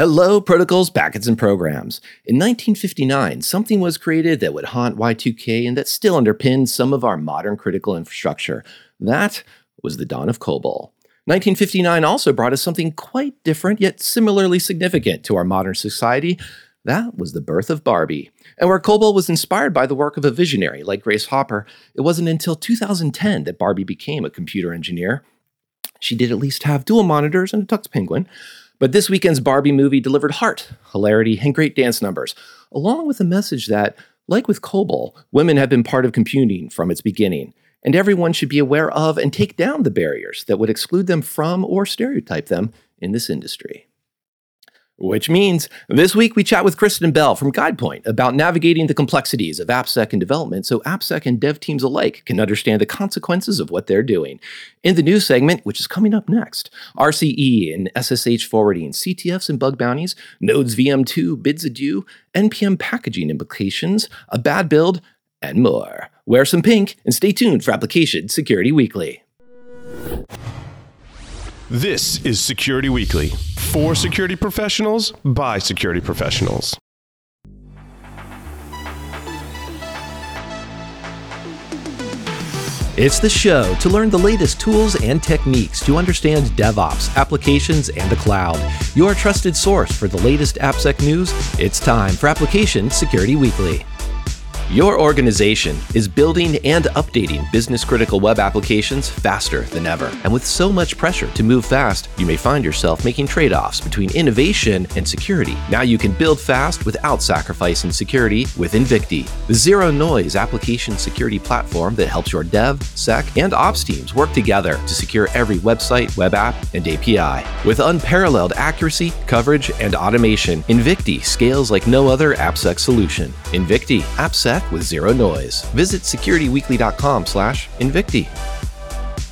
Hello, protocols, packets, and programs. In 1959, something was created that would haunt Y2K and that still underpins some of our modern critical infrastructure. That was the dawn of COBOL. 1959 also brought us something quite different, yet similarly significant to our modern society. That was the birth of Barbie. And where COBOL was inspired by the work of a visionary like Grace Hopper, it wasn't until 2010 that Barbie became a computer engineer. She did at least have dual monitors and a Tux Penguin. But this weekend's Barbie movie delivered heart, hilarity, and great dance numbers, along with a message that, like with COBOL, women have been part of computing from its beginning, and everyone should be aware of and take down the barriers that would exclude them from or stereotype them in this industry. Which means this week we chat with Kristen Bell from GuidePoint about navigating the complexities of AppSec and development so AppSec and dev teams alike can understand the consequences of what they're doing. In the news segment, which is coming up next, RCE and SSH forwarding, CTFs and bug bounties, Nodes VM2 bids adieu, NPM packaging implications, a bad build, and more. Wear some pink and stay tuned for Application Security Weekly. This is Security Weekly for security professionals by security professionals. It's the show to learn the latest tools and techniques to understand DevOps, applications, and the cloud. Your trusted source for the latest AppSec news. It's time for Application Security Weekly. Your organization is building and updating business critical web applications faster than ever. And with so much pressure to move fast, you may find yourself making trade offs between innovation and security. Now you can build fast without sacrificing security with Invicti, the zero noise application security platform that helps your dev, sec, and ops teams work together to secure every website, web app, and API. With unparalleled accuracy, coverage, and automation, Invicti scales like no other AppSec solution. Invicti, AppSec with zero noise. Visit securityweekly.com slash Invicti.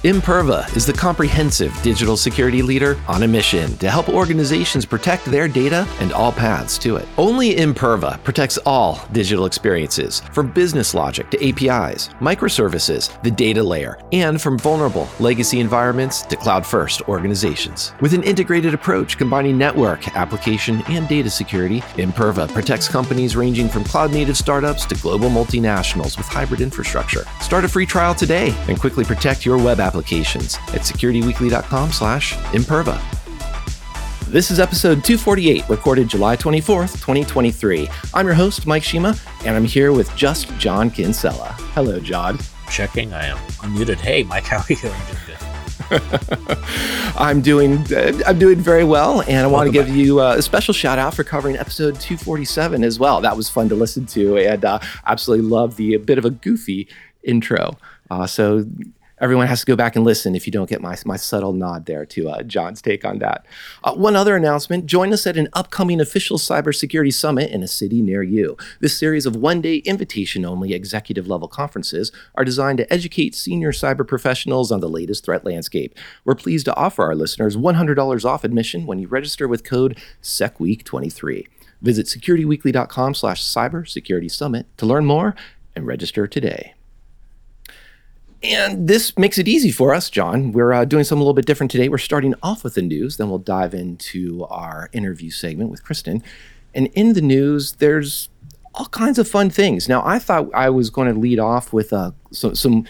Imperva is the comprehensive digital security leader on a mission to help organizations protect their data and all paths to it. Only Imperva protects all digital experiences, from business logic to APIs, microservices, the data layer, and from vulnerable legacy environments to cloud first organizations. With an integrated approach combining network, application, and data security, Imperva protects companies ranging from cloud native startups to global multinationals with hybrid infrastructure. Start a free trial today and quickly protect your web applications at securityweekly.com slash imperva. This is episode 248, recorded July 24th, 2023. I'm your host, Mike Shema, and I'm here with just John Kinsella. Hello, John. Checking, I am unmuted. Hey, Mike, how are you doing? I'm doing I'm doing very well, and I want to give back. you uh, a special shout out for covering episode 247 as well. That was fun to listen to, and uh, absolutely love the bit of a goofy intro. Uh, so everyone has to go back and listen if you don't get my, my subtle nod there to uh, John's take on that. Uh, one other announcement join us at an upcoming official cybersecurity summit in a city near you. This series of one day invitation only executive level conferences are designed to educate senior cyber professionals on the latest threat landscape. We're pleased to offer our listeners $100 off admission when you register with code SECWEEK23. Visit securityweekly.com slash cybersecurity summit to learn more and register today. And this makes it easy for us, John. We're uh, doing something a little bit different today. We're starting off with the news, then we'll dive into our interview segment with Kristen. And in the news, there's all kinds of fun things. Now, I thought I was going to lead off with uh, some, some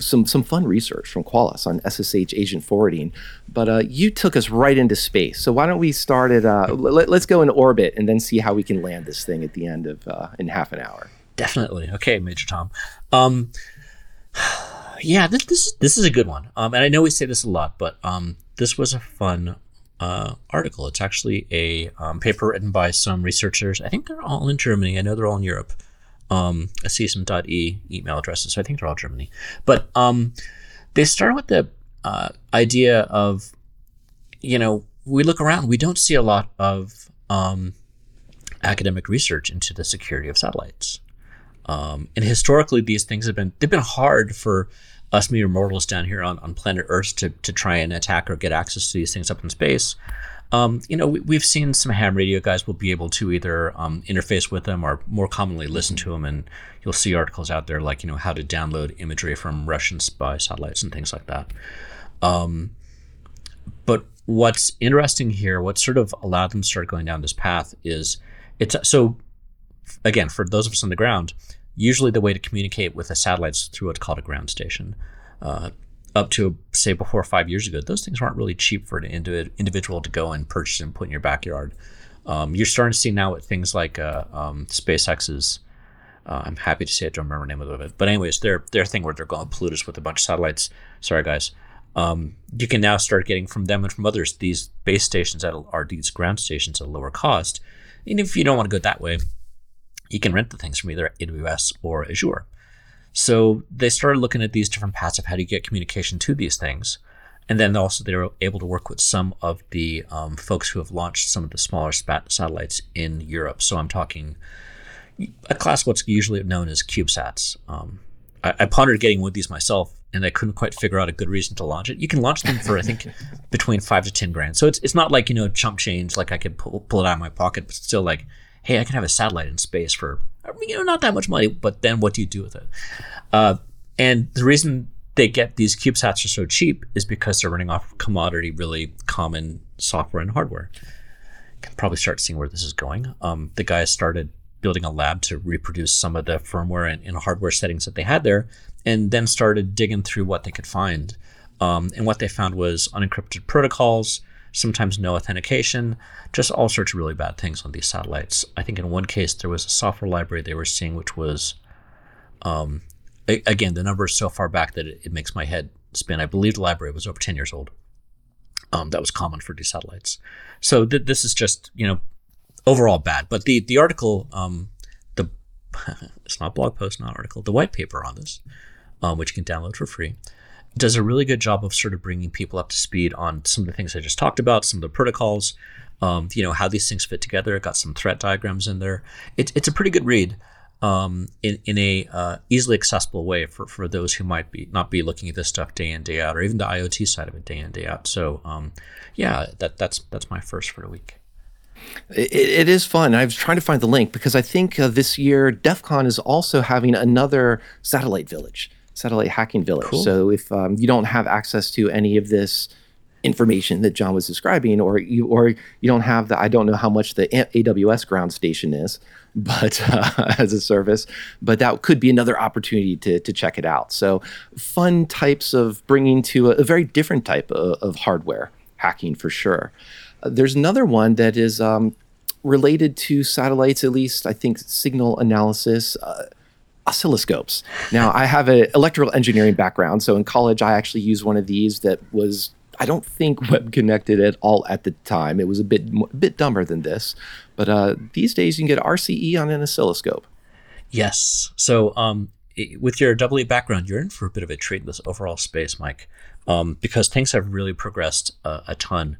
some some fun research from Qualys on SSH agent forwarding, but uh, you took us right into space. So why don't we start at uh, let, us go in orbit and then see how we can land this thing at the end of uh, in half an hour. Definitely. Okay, Major Tom. Um, yeah, this this this is a good one. Um, and I know we say this a lot, but um, this was a fun uh, article. It's actually a um, paper written by some researchers. I think they're all in Germany. I know they're all in Europe. Um, I see some .e email addresses, so I think they're all Germany. But um, they start with the uh, idea of, you know, we look around, we don't see a lot of um, academic research into the security of satellites. Um, and historically, these things have been they've been hard for us mere mortals down here on, on planet Earth to, to try and attack or get access to these things up in space. Um, you know, we, have seen some ham radio guys will be able to either um, interface with them or more commonly listen to them, and you'll see articles out there like you know how to download imagery from Russian spy satellites and things like that. Um, but what's interesting here, what sort of allowed them to start going down this path is it's so again for those of us on the ground. Usually, the way to communicate with a satellite is through what's called a ground station. Uh, up to say before five years ago, those things weren't really cheap for an individual to go and purchase and put in your backyard. Um, you're starting to see now with things like uh, um, SpaceX's. Uh, I'm happy to say I don't remember the name of it, but anyways, their their thing where they're going to pollute us with a bunch of satellites. Sorry, guys. Um, you can now start getting from them and from others these base stations that are these ground stations at a lower cost. And if you don't want to go that way, you can rent the things from either AWS or Azure. So they started looking at these different paths of how do you get communication to these things. And then also they were able to work with some of the um, folks who have launched some of the smaller spat- satellites in Europe. So I'm talking a class what's usually known as CubeSats. Um, I, I, pondered getting one of these myself, and I couldn't quite figure out a good reason to launch it. You can launch them for I think between five to ten grand. So it's it's not like you know chump change like I could pull, pull it out of my pocket, but still like, hey, I can have a satellite in space for you know not that much money. But then what do you do with it? Uh, and the reason they get these CubeSats are so cheap is because they're running off commodity, really common software and hardware. Can probably start seeing where this is going. Um, the guys started building a lab to reproduce some of the firmware and, and, hardware settings that they had there, and then started digging through what they could find. Um, and what they found was unencrypted protocols, sometimes no authentication, just all sorts of really bad things on these satellites. I think in one case there was a software library they were seeing which was, um, again, the number is so far back that it, it, makes my head spin. I believe the library was over 10 years old. Um, that was common for these satellites. So th- this is just, you know, overall bad. But the the article, um, the it's not blog post, not article, the white paper on this, um, which you can download for free, does a really good job of sort of bringing people up to speed on some of the things I just talked about, some of the protocols, um, you know, how these things fit together. It got some threat diagrams in there. It's it's a pretty good read. Um, in in a uh, easily accessible way for, for those who might be not be looking at this stuff day in day out, or even the IoT side of it day in day out. So um, yeah, that that's that's my first for the week. It, it is fun. I was trying to find the link because I think uh, this year DEF CON is also having another satellite village, satellite hacking village. Cool. So if um, you don't have access to any of this information that John was describing, or you or you don't have the I don't know how much the AWS ground station is, but uh, as a service, but that could be another opportunity to to check it out. So fun types of bringing to a, a very different type of, of hardware hacking for sure. There's another one that is um, related to satellites, at least I think signal analysis. Uh, oscilloscopes. Now, I have an electrical engineering background, so in college I actually used one of these that was I don't think web connected at all at the time. It was a bit a bit dumber than this, but uh, these days you can get RCE on an oscilloscope. Yes. So um, with your double E background, you're in for a bit of a treat in this overall space, Mike, um, because things have really progressed uh, a ton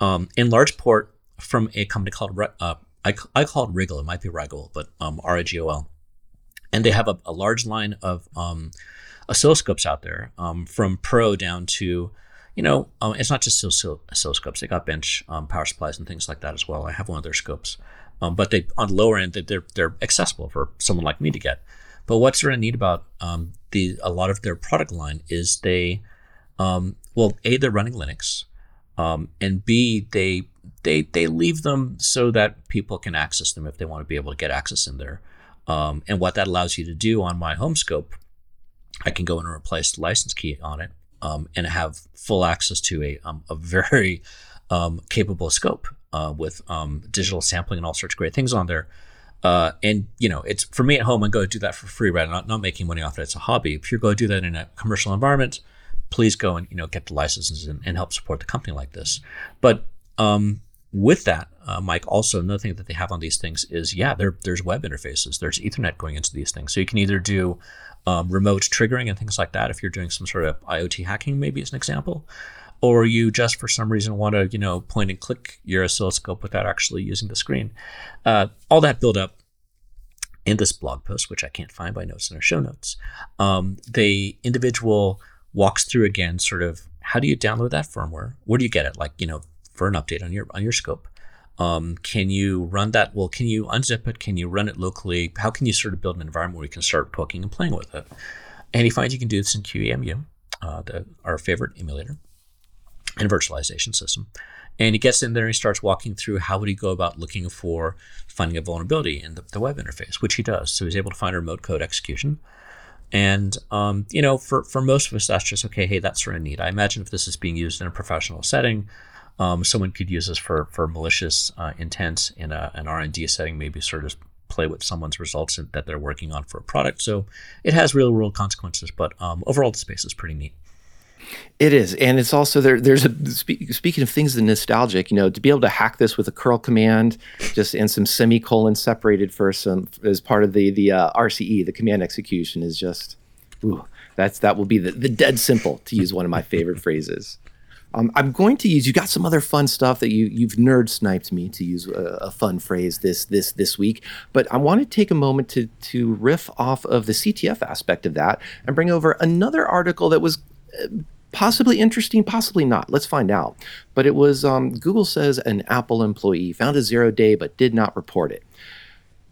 um, in large port from a company called uh, I, I call it Rigol. It might be Rigol, but um, R I G O L. And they have a, a large line of um, oscilloscopes out there, um, from Pro down to, you know, um, it's not just oscilloscopes. They got bench um, power supplies and things like that as well. I have one of their scopes, um, but they on the lower end they're they're accessible for someone like me to get. But what's really neat about um, the a lot of their product line is they, well, a they're running Linux, and B they they they leave them so that people can access them if they want to be able to get access in there. Um, and what that allows you to do on my home scope, I can go in and replace the license key on it um, and have full access to a um, a very um, capable scope uh, with um, digital sampling and all sorts of great things on there. Uh, and you know, it's for me at home. I go do that for free, right? I'm not, not making money off it. It's a hobby. If you're going to do that in a commercial environment, please go and you know get the licenses and, and help support the company like this. But um, with that, uh, Mike, also another thing that they have on these things is yeah, there, there's web interfaces, there's Ethernet going into these things, so you can either do um, remote triggering and things like that if you're doing some sort of IoT hacking, maybe as an example, or you just for some reason want to you know point and click your oscilloscope without actually using the screen. Uh, all that build up in this blog post, which I can't find by notes in our show notes, um, the individual walks through again sort of how do you download that firmware? Where do you get it? Like, you know, for an update on your on your scope. Um, can you run that? Well, can you unzip it? Can you run it locally? How can you sort of build an environment where you can start poking and playing with it? And he finds you can do this in QEMU, uh, the, our favorite emulator. and virtualization system. And he gets in there and he starts walking through how would he go about looking for finding a vulnerability in the, the web interface, which he does. So he's able to find a remote code execution. And um, you know, for for most of us, that's just okay. Hey, that's sort of neat. I imagine if this is being used in a professional setting, um, someone could use this for for malicious uh, intent in a, an R and D setting, maybe sort of play with someone's results that they're working on for a product. So it has real world consequences, but um, overall, the space is pretty neat. It is, and it's also there. There's a speaking of things that nostalgic. You know, to be able to hack this with a curl command, just and some semicolon separated for some as part of the the uh, RCE, the command execution, is just, ooh, that's that will be the, the dead simple to use one of my favorite phrases. Um, I'm going to use. You got some other fun stuff that you you've nerd sniped me to use a, a, fun phrase this this this week. But I want to take a moment to to riff off of the CTF aspect of that and bring over another article that was uh, possibly interesting, possibly not. Let's find out. But it was um, Google says an Apple employee found a zero day but did not report it.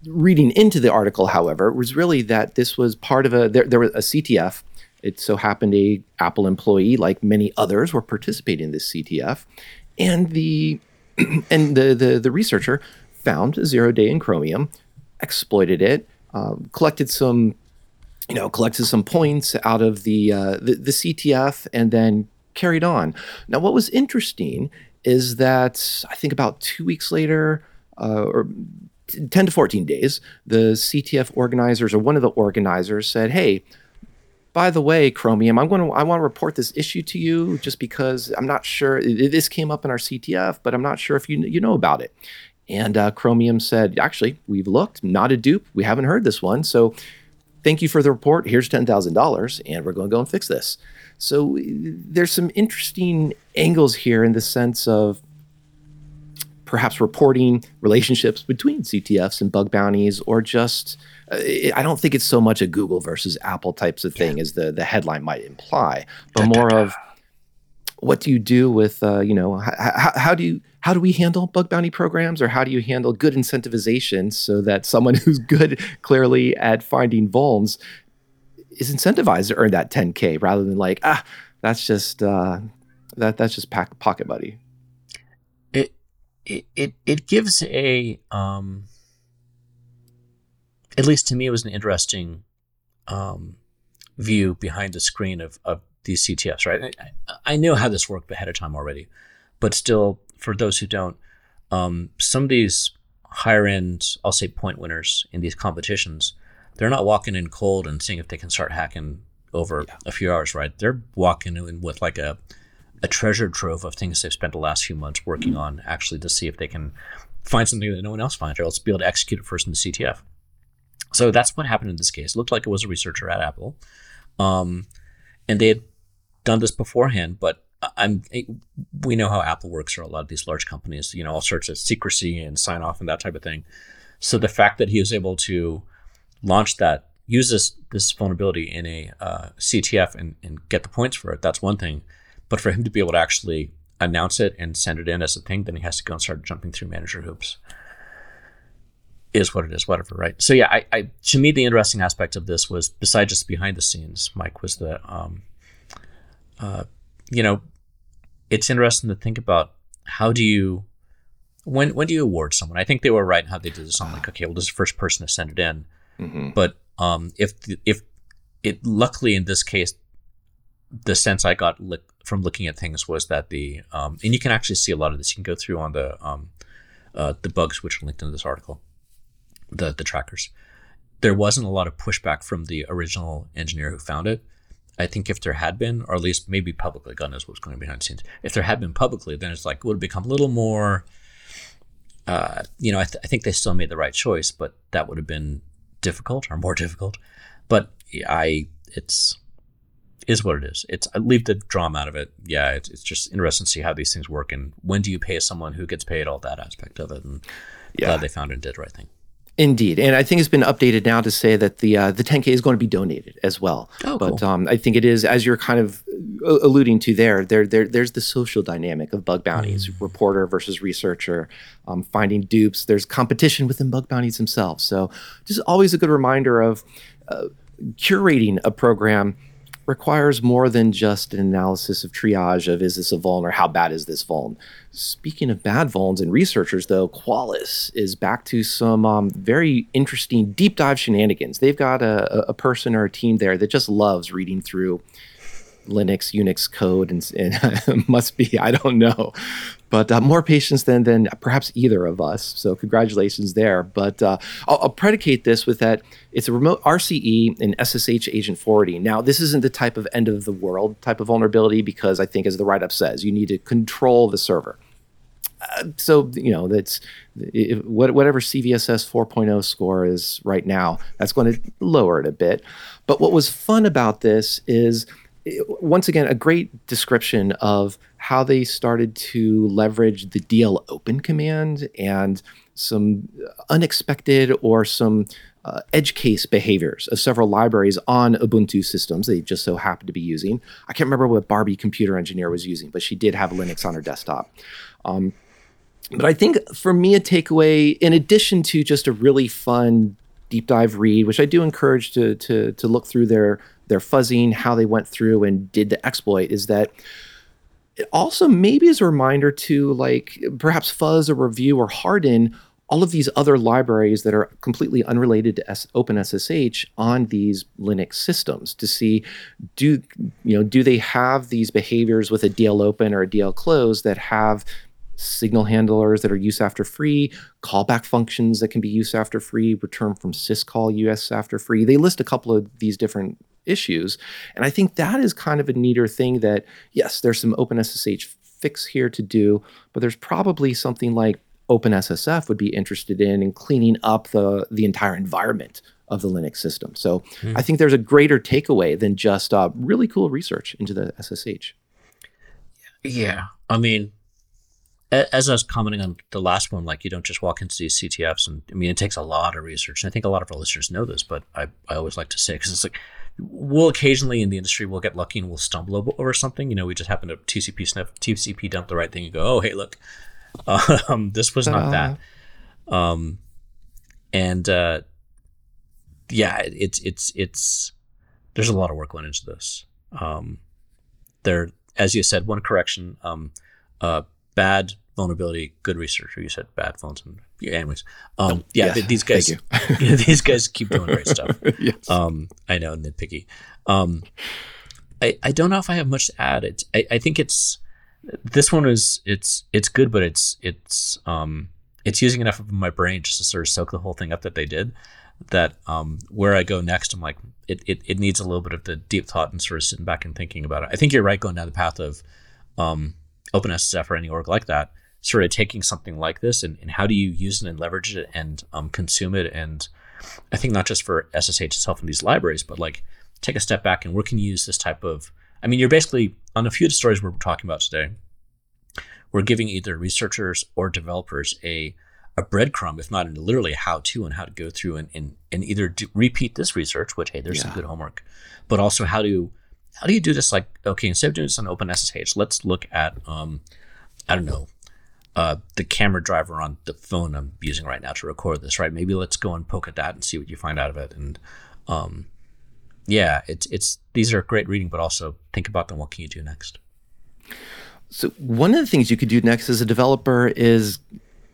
Reading into the article, however, was really that this was part of a there, there was a CTF. It so happened a Apple employee, like many others, were participating in this CTF, and the and the the, the researcher found a zero day in Chromium, exploited it, uh, collected some you know, collected some points out of the, uh, the, the CTF and then carried on. Now, what was interesting is that I think about two weeks later, uh, or 10 to 14 days, the CTF organizers or one of the organizers said, "Hey, by the way, Chromium, I'm going to I want to report this issue to you just because I'm not sure this came up in our CTF, but I'm not sure if you you know about it." And uh, Chromium said, "Actually, we've looked, not a dupe. We haven't heard this one, so." thank you for the report. Here's $10,000 and we're going to go and fix this. So there's some interesting angles here in the sense of perhaps reporting relationships between CTFs and bug bounties or just uh, I don't think it's so much a Google versus Apple types of thing yeah. as the the headline might imply, but more of what do you do with uh, you know how, how do you how do we handle bug bounty programs or how do you handle good incentivization so that someone who's good clearly at finding vulns is incentivized to earn that 10k rather than like ah that's just uh, that that's just pack, pocket money it it it, gives a um at least to me it was an interesting um view behind the screen of, of these CTFs, right? I, I know how this worked ahead of time already, but still, for those who don't, um, some of these higher end, I'll say point winners in these competitions, they're not walking in cold and seeing if they can start hacking over yeah. a few hours, right? They're walking in with like a a treasure trove of things they've spent the last few months working on, actually to see if they can find something that no one else finds, or else be able to execute it first in the CTF. So that's what happened in this case. It looked like it was a researcher at Apple, um, and they had done this beforehand, but I'm we know how Apple works or a lot of these large companies, you know, all sorts of secrecy and sign off and that type of thing. So the fact that he was able to launch that, use this this vulnerability in a uh, CTF and, and get the points for it, that's one thing. But for him to be able to actually announce it and send it in as a thing, then he has to go and start jumping through manager hoops. Is what it is, whatever, right? So yeah, I, I to me the interesting aspect of this was besides just behind the scenes, Mike was the um, uh, you know, it's interesting to think about how do you when when do you award someone? I think they were right in how they did this. I'm like, okay, well, this is the first person to send it in, mm-hmm. but um, if if it luckily in this case, the sense I got from looking at things was that the um, and you can actually see a lot of this. You can go through on the um, uh, the bugs which are linked in this article, the the trackers. There wasn't a lot of pushback from the original engineer who found it. I think if there had been, or at least maybe publicly, God knows what's going on behind the scenes. If there had been publicly, then it's like would have become a little more. Uh, you know, I, th- I, think they still made the right choice, but that would have been difficult or more difficult. But I, it's is what it is. It's I leave the drama out of it. Yeah, it's, it's just interesting to see how these things work and when do you pay someone who gets paid all that aspect of it. And yeah. glad they found it and did the right thing. Indeed, and I think it's been updated now to say that the uh, the 10k is going to be donated as well. Oh, but cool. um, I think it is, as you're kind of uh, alluding to there, there, there there's the social dynamic of bug bounties, mm. reporter versus researcher, um, finding dupes. There's competition within bug bounties themselves. So just always a good reminder of uh, curating a program requires more than just an analysis of triage of is this a vuln or how bad is this vuln. Speaking of bad vulns and researchers, though, Qualys is back to some um, very interesting deep dive shenanigans. They've got a, a person or a team there that just loves reading through Linux, Unix code, and, and must be I don't know, but uh, more patience than than perhaps either of us. So congratulations there. But uh, I'll, I'll, predicate this with that it's a remote RCE and SSH agent forwarding. Now this isn't the type of end of the world type of vulnerability because I think as the write up says, you need to control the server. Uh, so you know that's if, whatever CVSS 4.0 score is right now, that's going to lower it a bit. But what was fun about this is once again, a great description of how they started to leverage the dlopen command and some unexpected or some uh, edge case behaviors of several libraries on Ubuntu systems they just so happened to be using. I can't remember what Barbie computer engineer was using, but she did have Linux on her desktop. Um, but I think for me, a takeaway, in addition to just a really fun deep dive read, which I do encourage to to to look through their their fuzzing, how they went through and did the exploit, is that it also maybe is a reminder to like perhaps fuzz or review or harden all of these other libraries that are completely unrelated to S- OpenSSH on these Linux systems to see do you know do they have these behaviors with a dlopen or a dlclose that have signal handlers that are use after free, callback functions that can be use after free, return from syscall use after free. They list a couple of these different issues. And I think that is kind of a neater thing that, yes, there's some OpenSSH fix here to do, but there's probably something like OpenSSF would be interested in in cleaning up the, the entire environment of the Linux system. So mm. I think there's a greater takeaway than just uh, really cool research into the SSH. Yeah. I mean, as I was commenting on the last one, like you don't just walk into these CTFs, and I mean it takes a lot of research. And I think a lot of our listeners know this, but I, I always like to say because it's like we'll occasionally in the industry we'll get lucky and we'll stumble over something. You know, we just happen to TCP sniff, TCP dump the right thing and go, oh hey look, um, this was not that. Uh-huh. Um, and uh, yeah, it's it's it's there's a lot of work going into this. Um, there, as you said, one correction. Um, uh, bad vulnerability, good researcher. You said bad phones. And, yeah, anyways, um, yeah, yes, these guys, these guys keep doing great stuff. yes. Um, I know, nitpicky. Um, I, I don't know if I have much to add. It, I, I think it's this one is it's it's good, but it's it's um it's using enough of my brain just to sort of soak the whole thing up that they did. That um, where I go next, I'm like, it, it, it needs a little bit of the deep thought and sort of sitting back and thinking about it. I think you're right going down the path of um, OpenSSF or any org like that, sort of taking something like this and, and how do you use it and leverage it and um, consume it. And I think not just for SSH itself in these libraries, but like take a step back and where can you use this type of, I mean, you're basically on a few of the stories we're talking about today, we're giving either researchers or developers a, a breadcrumb, if not literally a how to and how to go through and, and, and either do, repeat this research, which, hey, there's yeah. some good homework, but also how to how do you do this? Like, okay, instead of doing this on OpenSSH, let's look at, um, I don't know, uh, the camera driver on the phone I'm using right now to record this, right? Maybe let's go and poke at that and see what you find out of it. And um, yeah, it's it's these are great reading, but also think about them. What can you do next? So one of the things you could do next as a developer is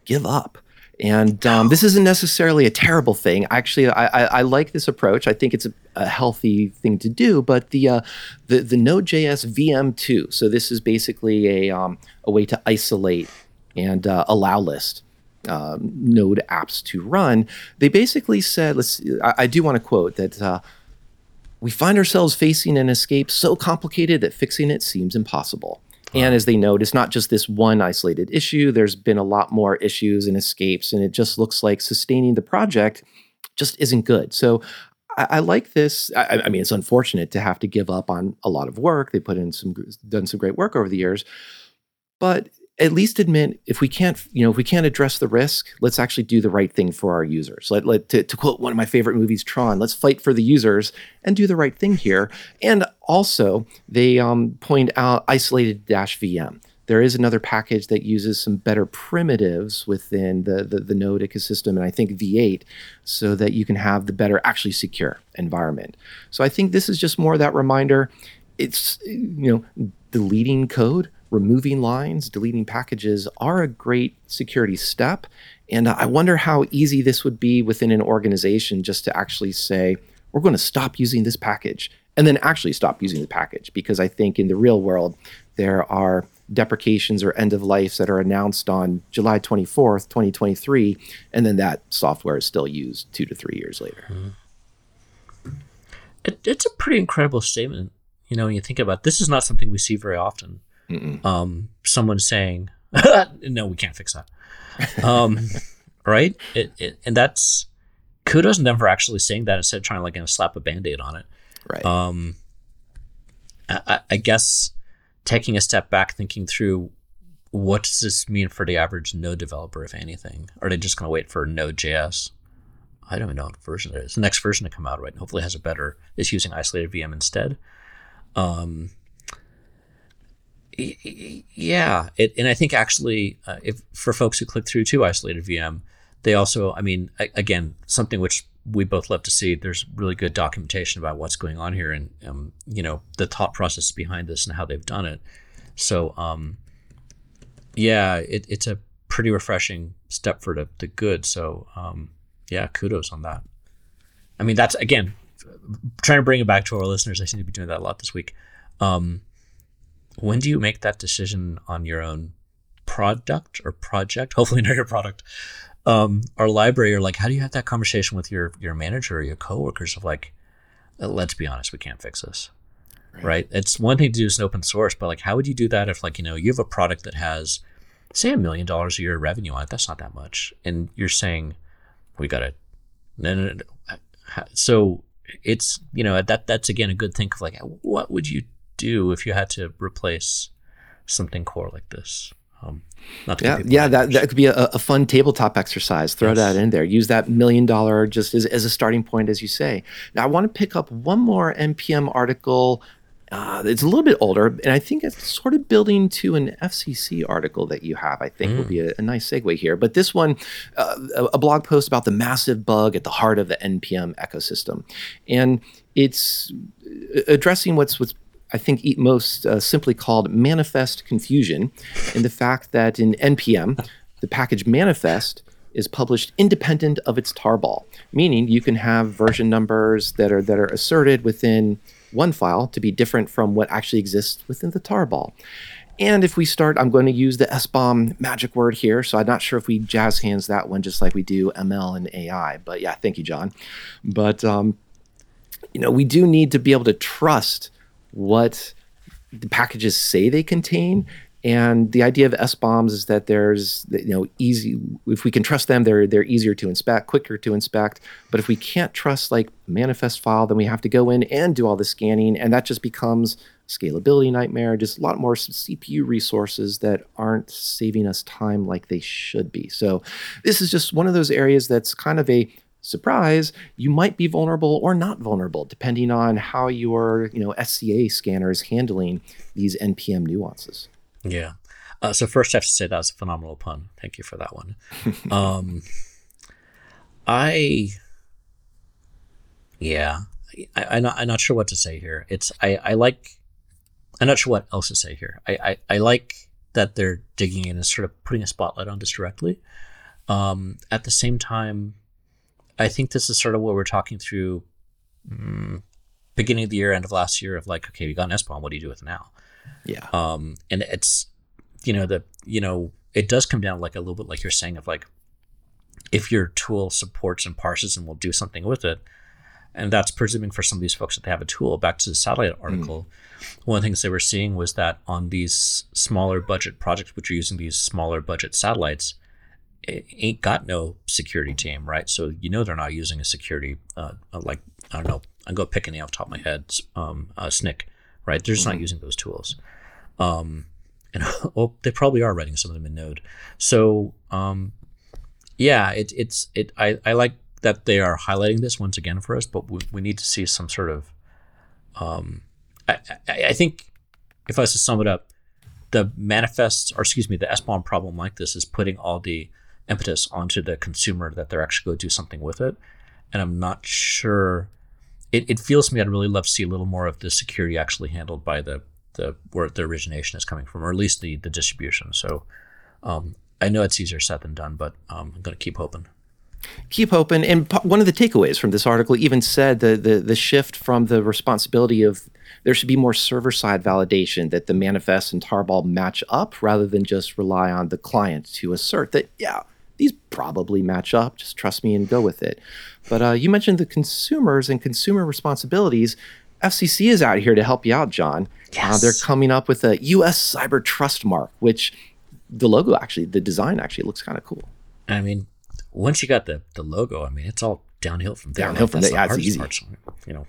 give up. And um, this isn't necessarily a terrible thing. Actually, I, I, I like this approach. I think it's a, a healthy thing to do. But the uh, the, the Node.js VM2, so this is basically a um, a way to isolate and uh, allow list um, Node apps to run. They basically said, let's. I, I do want to quote that. Uh, we find ourselves facing an escape so complicated that fixing it seems impossible. And as they note, it's not just this one isolated issue. There's been a lot more issues and escapes, and it just looks like sustaining the project just isn't good. So I, I like this. I, I, mean, it's unfortunate to have to give up on a lot of work. They put in some done some great work over the years, but at least admit if we can't, you know, if we can't address the risk, let's actually do the right thing for our users. Let, let to, to quote one of my favorite movies, Tron, let's fight for the users and do the right thing here. And also, they um, point out isolated dash VM. there is another package that uses some better primitives within the, the, the node ecosystem, and I think V8, so that you can have the better, actually secure environment. So I think this is just more of that reminder. It's, you know, deleting code, removing lines, deleting packages are a great security step. And I wonder how easy this would be within an organization just to actually say, we're going to stop using this package and then actually stop using the package. Because I think in the real world, there are deprecations or end of lives that are announced on July 24th, 2023, and then that software is still used two to three years later. Mm-hmm. It, it's a pretty incredible statement. You know, when you think about it, this is not something we see very often. Um, someone saying, "No, we can't fix that," um, right? It, it, and that's kudos to them for actually saying that instead of trying to like you know, slap a band-aid on it. Right. Um, I, I guess taking a step back, thinking through what does this mean for the average Node developer, if anything? Are they just going to wait for Node.js? I don't even know what version it is. The next version to come out, right? Hopefully, has a better is using isolated VM instead. Um, yeah, it, and I think actually, uh, if for folks who click through to isolated VM, they also, I mean, again, something which we both love to see. There's really good documentation about what's going on here, and um, you know the thought process behind this and how they've done it. So, um, yeah, it, it's a pretty refreshing step for the, the good. So, um, yeah, kudos on that. I mean, that's again trying to bring it back to our listeners. I seem to be doing that a lot this week. Um, when do you make that decision on your own product or project? Hopefully, not your product um, our library or like, how do you have that conversation with your your manager or your coworkers of like, uh, let's be honest, we can't fix this, right. right? It's one thing to do as an open source, but like, how would you do that if like you know you have a product that has, say, a million dollars a year of revenue on it? That's not that much, and you're saying we got to, no, no, no. So it's you know that that's again a good thing of like, what would you do if you had to replace something core like this? Um, yeah, yeah, that, that could be a, a fun tabletop exercise. Throw yes. that in there. Use that million dollar just as, as a starting point, as you say. Now, I want to pick up one more NPM article. Uh, it's a little bit older, and I think it's sort of building to an FCC article that you have. I think mm. would be a, a, nice segue here. But this one, uh, a, a blog post about the massive bug at the heart of the NPM ecosystem, and it's uh, addressing what's what's I think, most uh, simply called manifest confusion in the fact that in NPM, the package manifest is published independent of its tarball, meaning you can have version numbers that are that are asserted within one file to be different from what actually exists within the tarball. And if we start, I'm going to use the SBOM magic word here. So I'm not sure if we jazz hands that one just like we do ML and AI. But yeah, thank you, John. But um, you know, we do need to be able to trust what the packages say they contain. And the idea of SBOMs is that there's, you know, easy. If we can trust them, they're they're easier to inspect, quicker to inspect. But if we can't trust like manifest file, then we have to go in and do all the scanning, and that just becomes scalability nightmare. Just a lot more CPU resources that aren't saving us time like they should be. So this is just one of those areas that's kind of a surprise, you might be vulnerable or not vulnerable, depending on how your you know SCA scanner is handling these NPM nuances. Yeah. Uh, so first, I have to say that was a phenomenal pun. Thank you for that one. um, I, yeah, I, am not, I'm not sure what to say here. It's I, I like. I'm not sure what else to say here. I, I, I like that they're digging in and sort of putting a spotlight on this directly. Um, at the same time, I think this is sort of what we're talking through um, beginning of the year, end of last year of like, okay, we got an SBOM. What do you do with it now? Yeah. Um, and it's, you know, the, you know, it does come down like a little bit like you're saying of like, if your tool supports and parses and will do something with it, and that's presuming for some of these folks that they have a tool. Back to the satellite article, mm. one of the things they were seeing was that on these smaller budget projects, which are using these smaller budget satellites, ain't got no security team, right? So you know they're not using a security uh, like I don't know. I'm to pick a name off the top of my head. Um, uh, Snyk, right? They're just mm-hmm. not using those tools. Um, and well, they probably are writing some of them in Node. So um, yeah, it, it's it. I, I like that they are highlighting this once again for us, but we, we need to see some sort of. Um, I, I, I think if I was to sum it up, the manifest, or excuse me, the SBOM problem like this is putting all the impetus onto the consumer that they're actually going to do something with it. And I'm not sure. It, it feels to me I'd really love to see a little more of the security actually handled by the the where the origination is coming from, or at least the the distribution. So um, I know it's easier said than done, but um, I'm going to keep hoping. Keep hoping. And one of the takeaways from this article even said the, the the shift from the responsibility of there should be more server side validation that the manifest and tarball match up rather than just rely on the client to assert that yeah these probably match up. Just trust me and go with it. But uh, you mentioned the consumers and consumer responsibilities. FCC is out here to help you out, John. Yes. Uh, they're coming up with a U.S. Cyber Trust Mark, which the logo actually, the design actually looks kind of cool. I mean, once you got the the logo, I mean, it's all downhill from there. Downhill from there. Yeah, it's easy. Part, you know,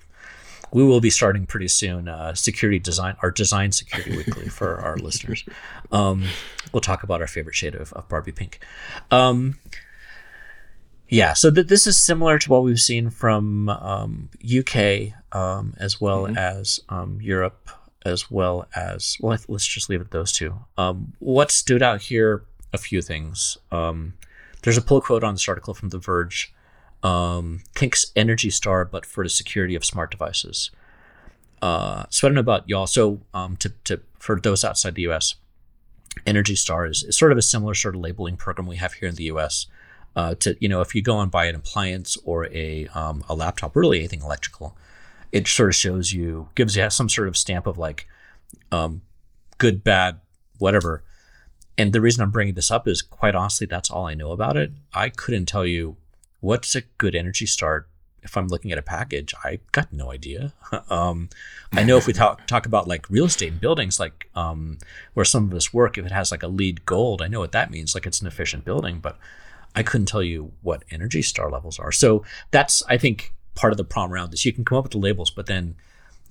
we will be starting pretty soon uh, security design our design security weekly for our listeners. Um, we'll talk about our favorite shade of, of barbie pink. Um, yeah so th- this is similar to what we've seen from um, uk um, as well mm-hmm. as um, europe as well as well let's just leave it those two. Um, what stood out here a few things. There's a pull quote on this article from the verge um, thinks Energy Star, but for the security of smart devices. Uh, so I don't know about y'all. So um, to, to for those outside the U.S., Energy Star is, is sort of a similar sort of labeling program we have here in the U.S. Uh, to you know, if you go and buy an appliance or a um, a laptop, really anything electrical, it sort of shows you, gives you some sort of stamp of like um, good, bad, whatever. And the reason I'm bringing this up is quite honestly, that's all I know about it. I couldn't tell you what's a good Energy Star if I'm looking at a package, I got no idea. um, I know if we talk talk about like real estate buildings, like um, where some of us work, if it has like a LEED gold, I know what that means. Like it's an efficient building, but I couldn't tell you what Energy Star levels are. So that's I think part of the problem around this. You can come up with the labels, but then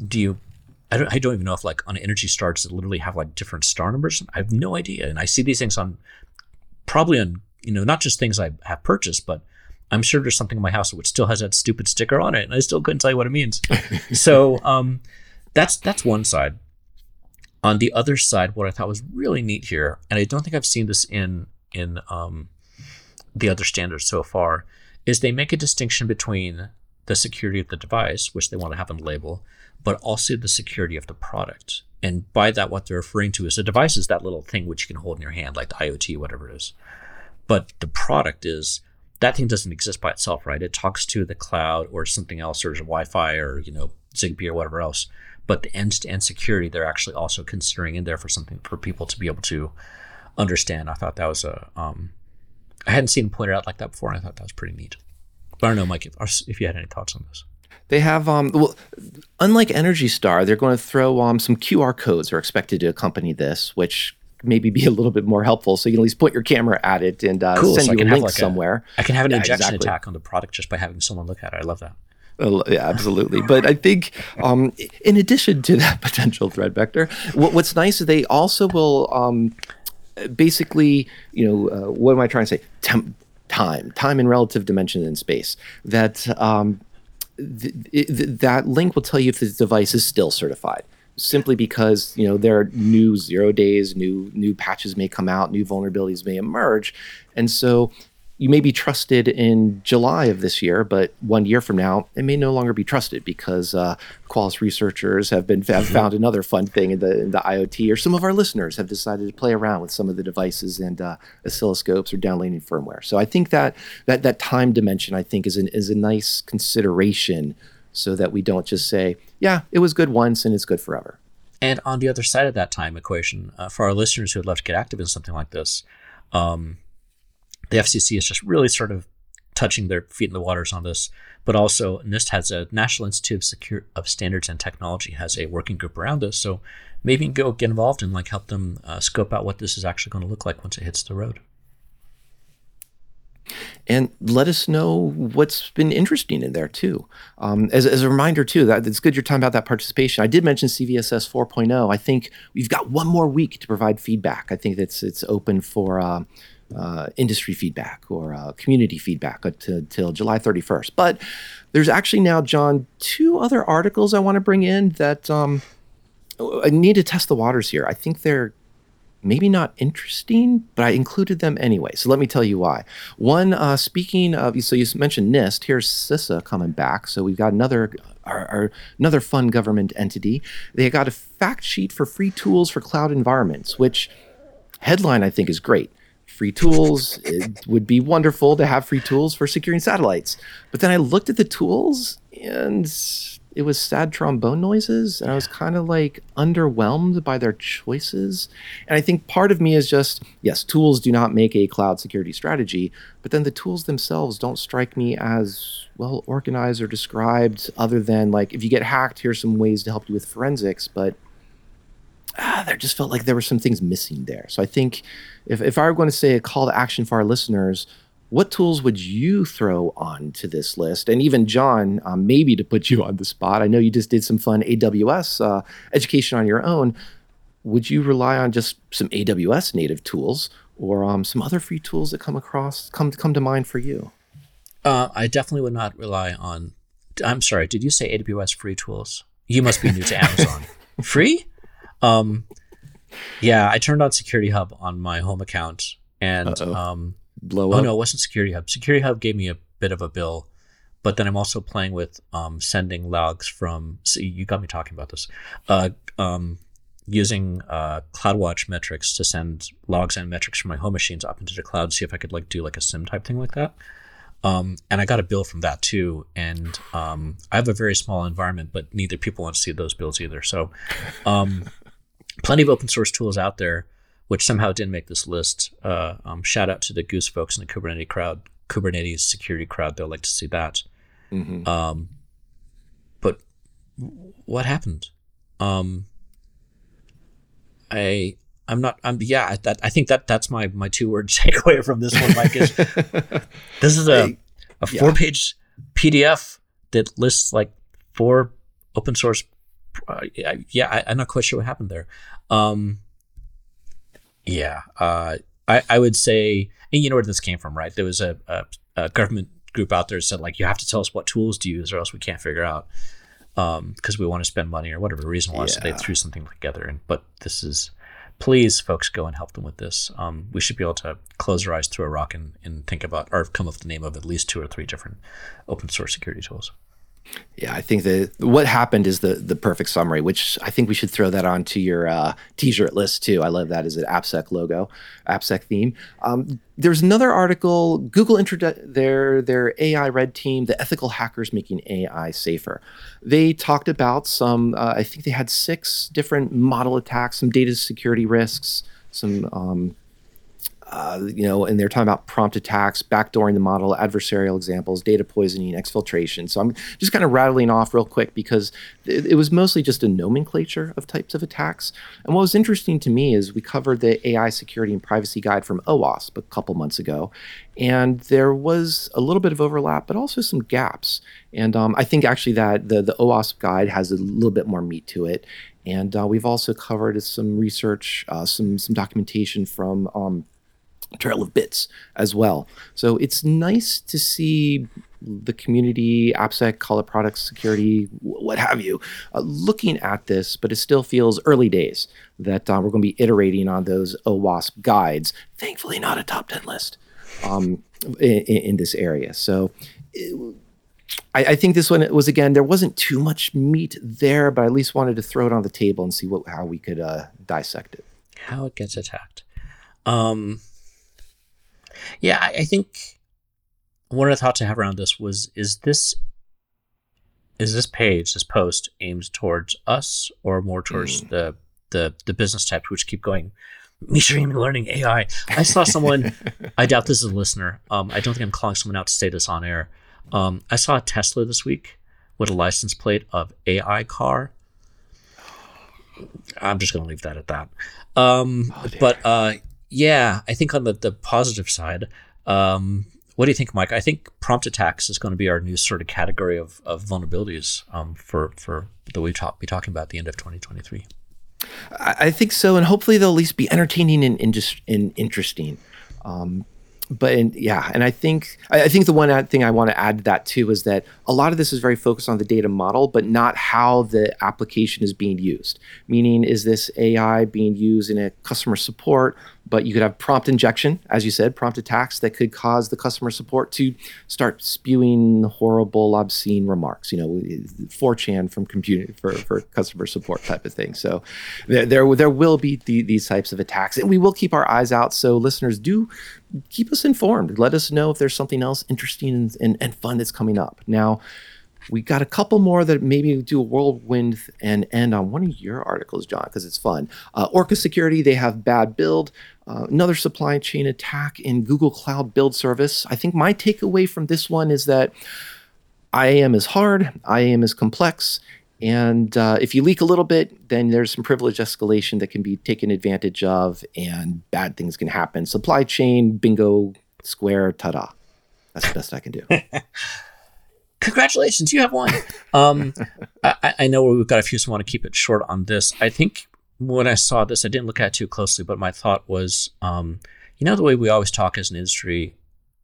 do you? I don't. I don't even know if like on Energy Star does it literally have like different star numbers. I have no idea, and I see these things on probably on you know not just things I have purchased, but I'm sure there's something in my house which still has that stupid sticker on it, and I still couldn't tell you what it means. so um, that's that's one side. On the other side, what I thought was really neat here, and I don't think I've seen this in in um, the other standards so far, is they make a distinction between the security of the device, which they want to have on the label, but also the security of the product. And by that, what they're referring to is the device is that little thing which you can hold in your hand, like the IoT, whatever it is. But the product is that thing doesn't exist by itself, right? It talks to the cloud or something else, or Wi-Fi or you know Zigbee or whatever else. But the end-to-end security, they're actually also considering in there for something for people to be able to understand. I thought that was a um, I hadn't seen pointed out like that before, and I thought that was pretty neat. But I don't know, Mike, if, if you had any thoughts on this. They have, um, well, unlike Energy Star, they're going to throw um, some QR codes are expected to accompany this, which maybe be a little bit more helpful. So you can at least point your camera at it and uh, cool. send so you a link like somewhere. A, I can have an yeah, injection exactly. attack on the product just by having someone look at it. I love that. Uh, yeah, absolutely. But I think, um, in addition to that potential threat vector, what, what's nice is they also will um, basically, you know, uh, what am I trying to say? Temp- time, time in relative dimension in space. That um, th- th- that link will tell you if the device is still certified simply because you know there are new zero days, new new patches may come out, new vulnerabilities may emerge, and so you may be trusted in July of this year, but one year from now, it may no longer be trusted because uh, Qualys researchers have been have found another fun thing in the in the IoT, or some of our listeners have decided to play around with some of the devices and uh, oscilloscopes or downloading firmware. So I think that that that time dimension, I think, is an is a nice consideration so that we don't just say, yeah, it was good once and it's good forever. And on the other side of that time equation, uh, for our listeners who would love to get active in something like this, um, the FCC is just really sort of touching their feet in the waters on this. But also, NIST has a National Institute of Secure of Standards and Technology has a working group around this. So maybe go get involved and like help them uh, scope out what this is actually going to look like once it hits the road and let us know what's been interesting in there too. Um, as, as, a reminder too, that it's good you're talking about that participation. I did mention CVSS 4.0. I think we've got one more week to provide feedback. I think that's it's open for uh, uh, industry feedback or uh, community feedback until July 31st. But there's actually now, John, two other articles I want to bring in that um, I need to test the waters here. I think they're maybe not interesting, but I included them anyway. So let me tell you why. One, uh, speaking of, so you mentioned NIST. Here's CISA coming back. So we've got another our, our, another fun government entity. They got a fact sheet for free tools for cloud environments, which headline I think is great. Free tools. it would be wonderful to have free tools for securing satellites. But then I looked at the tools and it was sad trombone noises and i was kind of like underwhelmed by their choices. And i think part of me is just yes tools do not make a cloud security strategy but then the tools themselves don't strike me as well organized or described other than like if you get hacked here's some ways to help you with forensics but ah, there just felt like there were some things missing there. So i think if, if i were going to say a call to action for our listeners what tools would you throw onto this list? And even John, um, maybe to put you on the spot, I know you just did some fun AWS uh, education on your own. Would you rely on just some AWS native tools or um, some other free tools that come across come come to mind for you? Uh, I definitely would not rely on. I'm sorry. Did you say AWS free tools? You must be new to Amazon. free? Um, yeah, I turned on Security Hub on my home account, and um, blow oh, up? no, it wasn't Security Hub. Security Hub gave me a bit of a bill, but then I'm also playing with um, sending logs from. See, you got me talking about this. Uh, um, using uh, CloudWatch metrics to send logs and metrics from my home machines up into the cloud, see if I could like do like a SIEM type thing like that. Um, and I got a bill from that too. And um, I have a very small environment, but neither people want to see those bills either. So, um, plenty of open source tools out there which somehow didn't make this list. Uh, um, shout out to the Goose folks in the Kubernetes crowd, Kubernetes security crowd. They'll like to see that. Mm-hmm. Um, but what happened? Um, I I'm not I'm yeah that I think that that's my my two word takeaway from this one, Mike. Is this is a a four page PDF that lists like four open source. Uh, yeah, I, am not quite sure what happened there. Um, yeah, uh, I I would say, and you know where this came from, right? There was a, a, a government group out there said like you have to tell us what tools to use or else we can't figure out because um, we want to spend money or whatever the reason was. Yeah. So they threw something together, and but this is please, folks, go and help them with this. Um, we should be able to close our eyes through a rock and, and think about or come up with the name of at least two or three different open source security tools. Yeah, I think that what happened is the the perfect summary, which I think we should throw that onto your uh, t-shirt list too. I love that as an AppSec logo, AppSec theme. Um, there's another article. Google introduced their their AI red team, the ethical hackers making AI safer. They talked about some. Uh, I think they had six different model attacks, some data security risks, some um, uh, you know, and they're talking about prompt attacks, backdooring the model, adversarial examples, data poisoning, exfiltration. So I'm just kind of rattling off real quick because it, it, was mostly just a nomenclature of types of attacks. And what was interesting to me is we covered the AI security and privacy guide from OWASP a couple months ago, and there was a little bit of overlap, but also some gaps. And um, I think actually that the the OWASP guide has a little bit more meat to it. And uh, we've also covered some research, uh, some some documentation from um, Trail of Bits as well. So it's nice to see the community, AppSec, call it product security, what have you, uh, looking at this, but it still feels early days that uh, we're going to be iterating on those OWASP guides. Thankfully, not a top 10 list um, in, in, this area. So it, I, I, think this one was, again, there wasn't too much meat there, but I at least wanted to throw it on the table and see what, how we could uh, dissect it. How it gets attacked. Um, yeah, I, I think one of the thoughts I have around this was: is this is this page, this post, aimed towards us or more towards mm. the the the business types, which keep going? Mainstream learning AI. I saw someone. I doubt this is a listener. Um, I don't think I'm calling someone out to say this on air. Um, I saw a Tesla this week with a license plate of AI car. I'm just going to leave that at that. Um, oh, but uh, yeah, I think on the, the positive side, um, what do you think, Mike? I think prompt attacks is going to be our new sort of category of, of vulnerabilities um, for for that we talk be talking about at the end of 2023. I think so, and hopefully they'll at least be entertaining and, and just and interesting. Um, but in, yeah, and I think I think the one thing I want to add to that too is that a lot of this is very focused on the data model, but not how the application is being used. Meaning, is this AI being used in a customer support but you could have prompt injection, as you said, prompt attacks that could cause the customer support to start spewing horrible, obscene remarks. You know, 4chan from computer for, for customer support type of thing. So there there, there will be the, these types of attacks, and we will keep our eyes out. So listeners, do keep us informed. Let us know if there's something else interesting and, and, and fun that's coming up. Now we got a couple more that maybe do a whirlwind and end on one of your articles, John, because it's fun. Uh, Orca Security, they have bad build. Uh, another supply chain attack in Google Cloud Build Service. I think my takeaway from this one is that IAM is hard, IAM is complex, and uh, if you leak a little bit, then there's some privilege escalation that can be taken advantage of, and bad things can happen. Supply chain, bingo, square, ta da. That's the best I can do. congratulations, you have one. Um, I, I, know we've got a few, so I want to keep it short on this. I think when I saw this, I didn't look at it too closely, but my thought was, um, you know, the way we always talk as an industry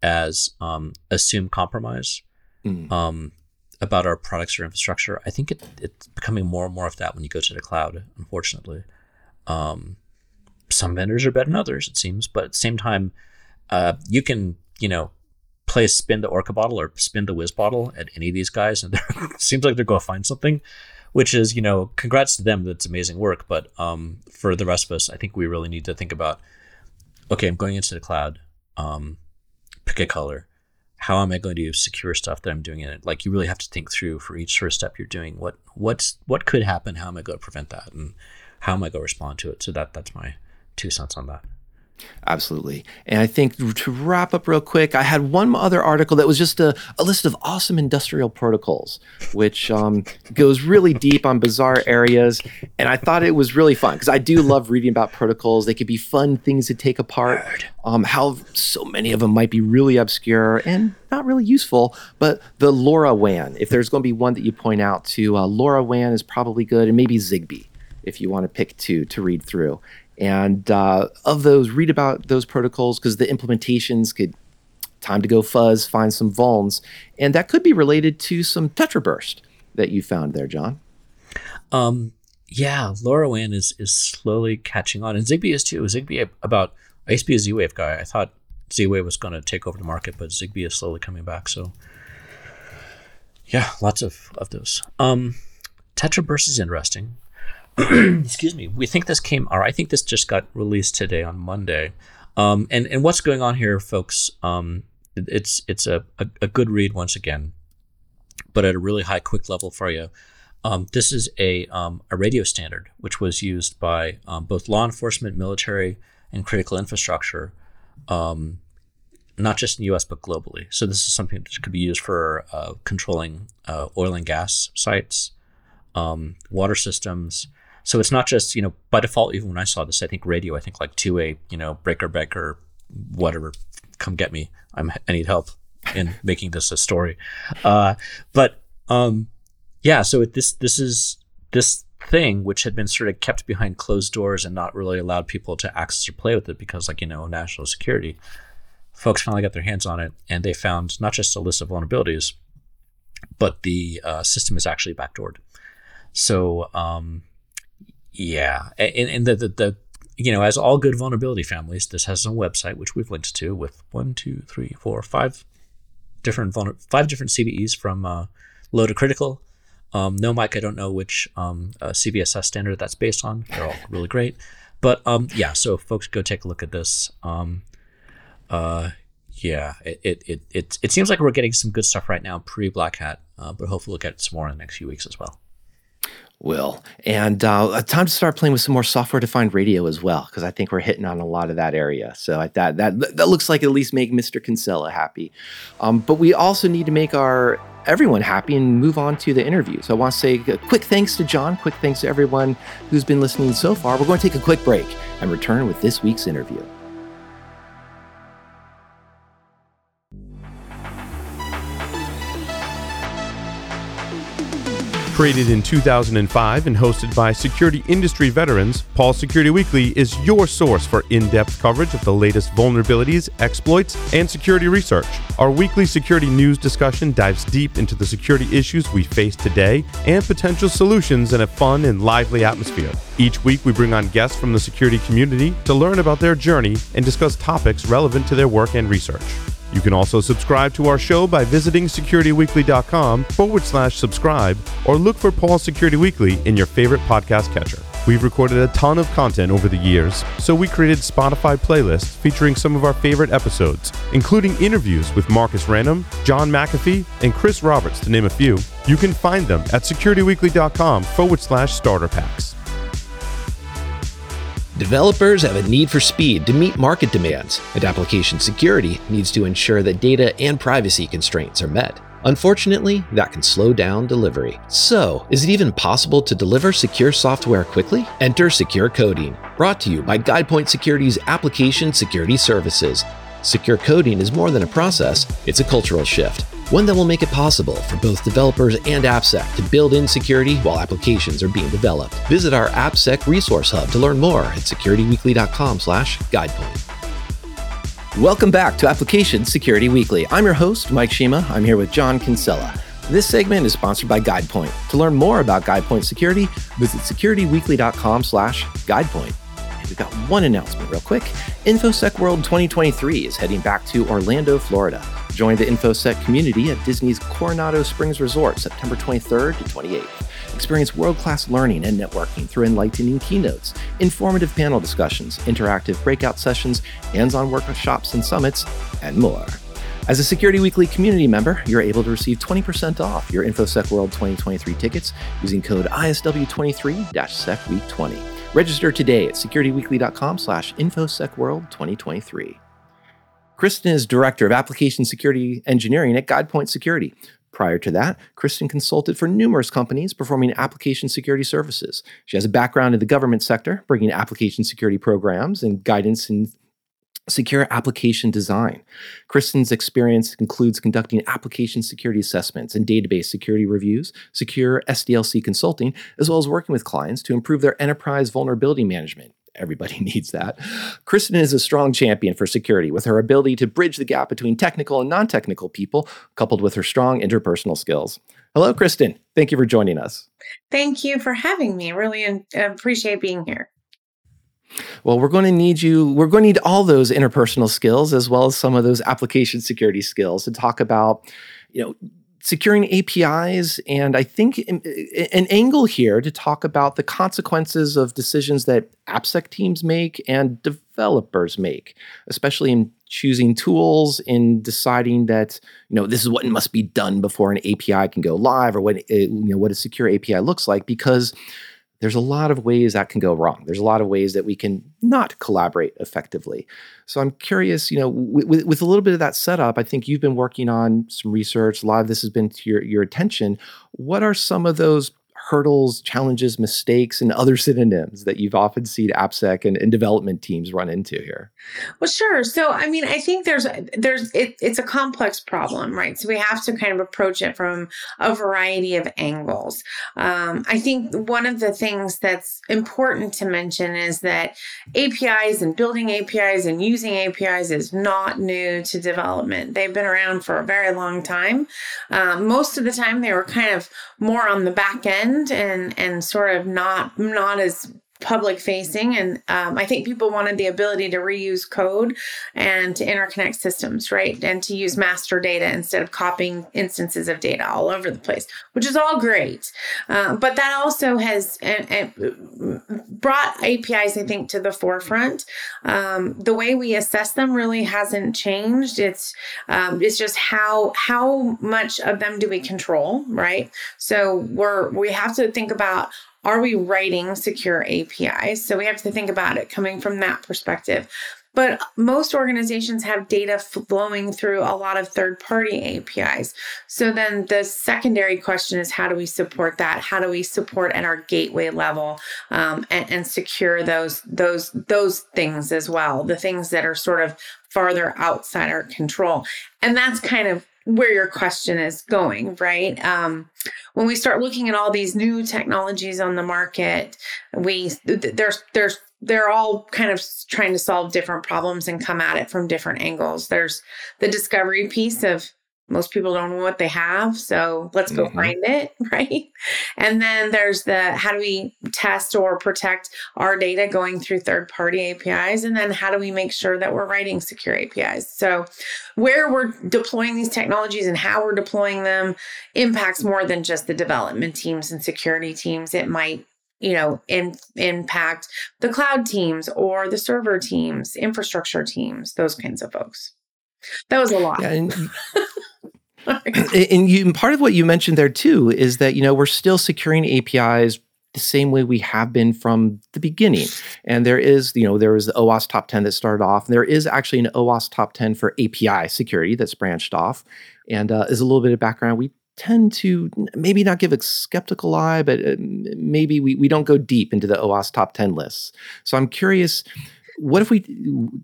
as um, assume compromise mm. um, about our products or infrastructure. I think it, it's becoming more and more of that when you go to the cloud. Unfortunately, um, some vendors are better than others, it seems, but at the same time, uh, you can, you know, play spin the Orca bottle or spin the Wiz bottle at any of these guys, and it seems like they're going to find something. Which is, you know, congrats to them. That's amazing work. But um, for the rest of us, I think we really need to think about, okay, I'm going into the cloud. Um, pick a color. How am I going to secure stuff that I'm doing in it? Like you really have to think through for each sort of step you're doing. What what's what could happen? How am I going to prevent that? And how am I going to respond to it? So that that's my two cents on that. Absolutely. And I think to wrap up real quick, I had one other article that was just a, a list of awesome industrial protocols, which um, goes really deep on bizarre areas. And I thought it was really fun because I do love reading about protocols. They could be fun things to take apart, um, how so many of them might be really obscure and not really useful. But the LoRaWAN, if there's going to be one that you point out to, uh, LoRaWAN is probably good, and maybe Zigbee if you want to pick two to read through. And uh, of those, read about those protocols because the implementations could time to go fuzz, find some vulns, and that could be related to some tetraburst that you found there, John. Um, yeah, LoRaWAN is is slowly catching on, and Zigbee is too. Zigbee about I used to be a Z-Wave guy. I thought Z-Wave was going to take over the market, but Zigbee is slowly coming back. So, yeah, lots of of those. Um, Tetraburst is interesting. excuse me, we think this came, or I think this just got released today on Monday. Um, and and what's going on here, folks? Um, it's it's a, a, a, good read once again, but at a really high quick level for you. Um, this is a um, a radio standard which was used by um, both law enforcement, military, and critical infrastructure, um, not just in the U.S. but globally. So this is something that could be used for uh, controlling uh, oil and gas sites, water systems so it's not just, you know, by default, even when I saw this, I think radio, I think like 2A, you know, breaker, breaker, whatever, come get me. I'm, I need help in making this a story. Uh, but, um, yeah, so it, this, this is this thing which had been sort of kept behind closed doors and not really allowed people to access or play with it because, like, you know, national security. Folks finally got their hands on it and they found not just a list of vulnerabilities, but the uh, system is actually backdoored. So, um, yeah, and, and the, the, the you know, as all good vulnerability families, this has a website which we've linked to with one, two, three, four, five different vulner- five different CVEs from uh, low to critical. Um, no, Mike, I don't know which um, uh, CVSS standard that's based on. They're all really great, but um, yeah. So folks, go take a look at this. Um, uh, yeah, it, it it it it seems like we're getting some good stuff right now pre Black Hat, uh, but hopefully we'll get some more in the next few weeks as well will. And uh, time to start playing with some more software-defined radio as well, because I think we're hitting on a lot of that area. So I, that that that looks like at least make Mr. Kinsella happy. Um, but we also need to make our everyone happy and move on to the interview. So I want to say a quick thanks to John, quick thanks to everyone who's been listening so far. We're going to take a quick break and return with this week's interview. Created in 2005 and hosted by security industry veterans, Paul Security Weekly is your source for in depth coverage of the latest vulnerabilities, exploits, and security research. Our weekly security news discussion dives deep into the security issues we face today and potential solutions in a fun and lively atmosphere. Each week, we bring on guests from the security community to learn about their journey and discuss topics relevant to their work and research. You can also subscribe to our show by visiting securityweekly.com forward slash subscribe or look for Paul Security Weekly in your favorite podcast catcher. We've recorded a ton of content over the years, so we created Spotify playlists featuring some of our favorite episodes, including interviews with Marcus Ranum, John McAfee, and Chris Roberts, to name a few. You can find them at securityweekly.com forward slash starter packs. Developers have a need for speed to meet market demands, and application security needs to ensure that data and privacy constraints are met. Unfortunately, that can slow down delivery. So, is it even possible to deliver secure software quickly? Enter Secure Coding, brought to you by GuidePoint Security's Application Security Services. Secure coding is more than a process, it's a cultural shift one that will make it possible for both developers and AppSec to build in security while applications are being developed. Visit our AppSec resource hub to learn more at securityweekly.com/guidepoint. Welcome back to Application Security Weekly. I'm your host, Mike Shema. I'm here with John Kinsella. This segment is sponsored by GuidePoint. To learn more about GuidePoint Security, visit securityweekly.com/guidepoint. We've got one announcement real quick. InfoSec World 2023 is heading back to Orlando, Florida. Join the InfoSec community at Disney's Coronado Springs Resort September 23rd to 28th. Experience world class learning and networking through enlightening keynotes, informative panel discussions, interactive breakout sessions, hands on workshops and summits, and more. As a Security Weekly community member, you're able to receive 20% off your InfoSec World 2023 tickets using code ISW23-SecWeek20. Register today at securityweekly.com slash InfoSecWorld2023. Kristen is Director of Application Security Engineering at GuidePoint Security. Prior to that, Kristen consulted for numerous companies performing application security services. She has a background in the government sector, bringing application security programs and guidance in secure application design. Kristen's experience includes conducting application security assessments and database security reviews, secure SDLC consulting, as well as working with clients to improve their enterprise vulnerability management everybody needs that. Kristen is a strong champion for security with her ability to bridge the gap between technical and non technical people, coupled with her strong interpersonal skills. Hello, Kristen. Thank you for joining us. Thank you for having me. Really um, appreciate being here. Well, we're going to need you, we're going to need all those interpersonal skills as well as some of those application security skills to talk about, you know, securing APIs, and I think an angle here to talk about the consequences of decisions that AppSec teams make and developers make, especially in choosing tools, in deciding that you know this is what must be done before an API can go live, or what you know what a secure API looks like, because there's a lot of ways that can go wrong. There's a lot of ways that we can not collaborate effectively. So I'm curious, you know, with, with a little bit of that setup, I think you've been working on some research. A lot of this has been to your, your attention. What are some of those hurdles, challenges, mistakes, and other synonyms that you've often seen AppSec and, and development teams run into here? Well, sure. So, I mean, I think there's there's it, it's a complex problem, right? So we have to kind of approach it from a variety of angles. Um, I think one of the things that's important to mention is that APIs and building APIs and using APIs is not new to development. They've been around for a very long time. Um, most of the time, they were kind of more on the back end and and sort of not not as public facing. And um, i think people wanted the ability to reuse code and to interconnect systems right? And to use master data instead of copying instances of data all over the place which is all great. Uh, but that also has brought apis i think to the forefront um, the way we assess them really hasn't changed it's um, it's just how how much of them do we control right so we're we have to think about are we writing secure APIs? So we have to think about it coming from that perspective. But most organizations have data flowing through a lot of third party APIs. So then the secondary question is how do we support that? How do we support at our gateway level um, and, and secure those those those things as well? The things that are sort of farther outside our control. And that's kind of where your question is going, right? Um, when we start looking at all these new technologies on the market, we there's there's they're all kind of trying to solve different problems and come at it from different angles. There's the discovery piece of most people don't know what they have so let's go mm-hmm. find it right and then there's the how do we test or protect our data going through third party apis and then how do we make sure that we're writing secure apis so where we're deploying these technologies and how we're deploying them impacts more than just the development teams and security teams it might you know in, impact the cloud teams or the server teams infrastructure teams those kinds of folks that was a lot yeah, and, and you part of what you mentioned there too is that you know we're still securing APIs the same way we have been from the beginning. And there is, you know, there was the OWASP top 10 that started off. And there is actually an OWASP top 10 for API security that's branched off. And uh, as a little bit of background, we tend to maybe not give a skeptical eye, but uh, maybe we, we don't go deep into the OWASP top 10 lists. So I'm curious, what if we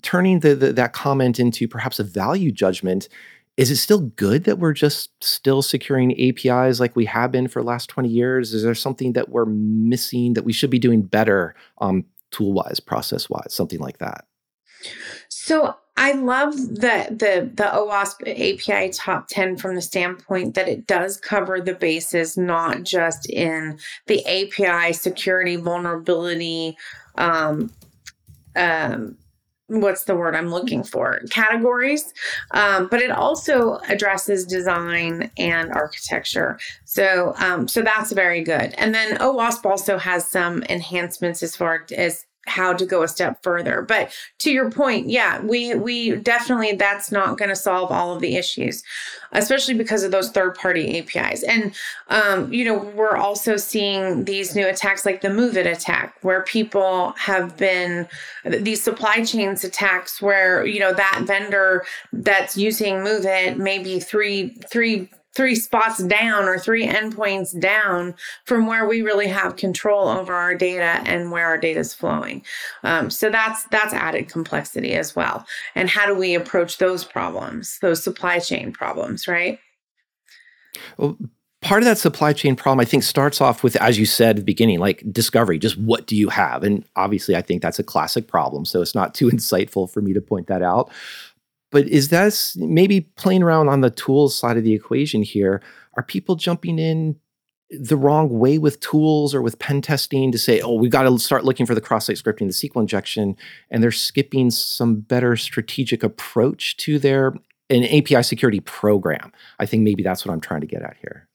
turning the, the, that comment into perhaps a value judgment is it still good that we're just still securing APIs like we have been for the last 20 years? Is there something that we're missing that we should be doing better um, tool wise, process wise, something like that? So I love the the the OWASP API top 10 from the standpoint that it does cover the bases, not just in the API security vulnerability um, um, what's the word I'm looking for categories, um, but it also addresses design and architecture. So um, so that's very good. And then OWASP also has some enhancements as far as how to go a step further. But to your point, yeah, we we definitely that's not going to solve all of the issues, especially because of those third party APIs. And um, you know, we're also seeing these new attacks like the MOVEit attack, where people have been these supply chains attacks where you know that vendor that's using MOVEit maybe three three three spots down or three endpoints down from where we really have control over our data and where our data is flowing. Um, so that's that's added complexity as well. And how do we approach those problems, those supply chain problems, right? Well, part of that supply chain problem, I think, starts off with, as you said at the beginning, like discovery. Just what do you have? And obviously, I think that's a classic problem. So it's not too insightful for me to point that out. But is that maybe playing around on the tools side of the equation here? Are people jumping in the wrong way with tools or with pen testing to say, oh, we've got to start looking for the cross site scripting, the SQL injection, and they're skipping some better strategic approach to their an API security program? I think maybe that's what I'm trying to get at here.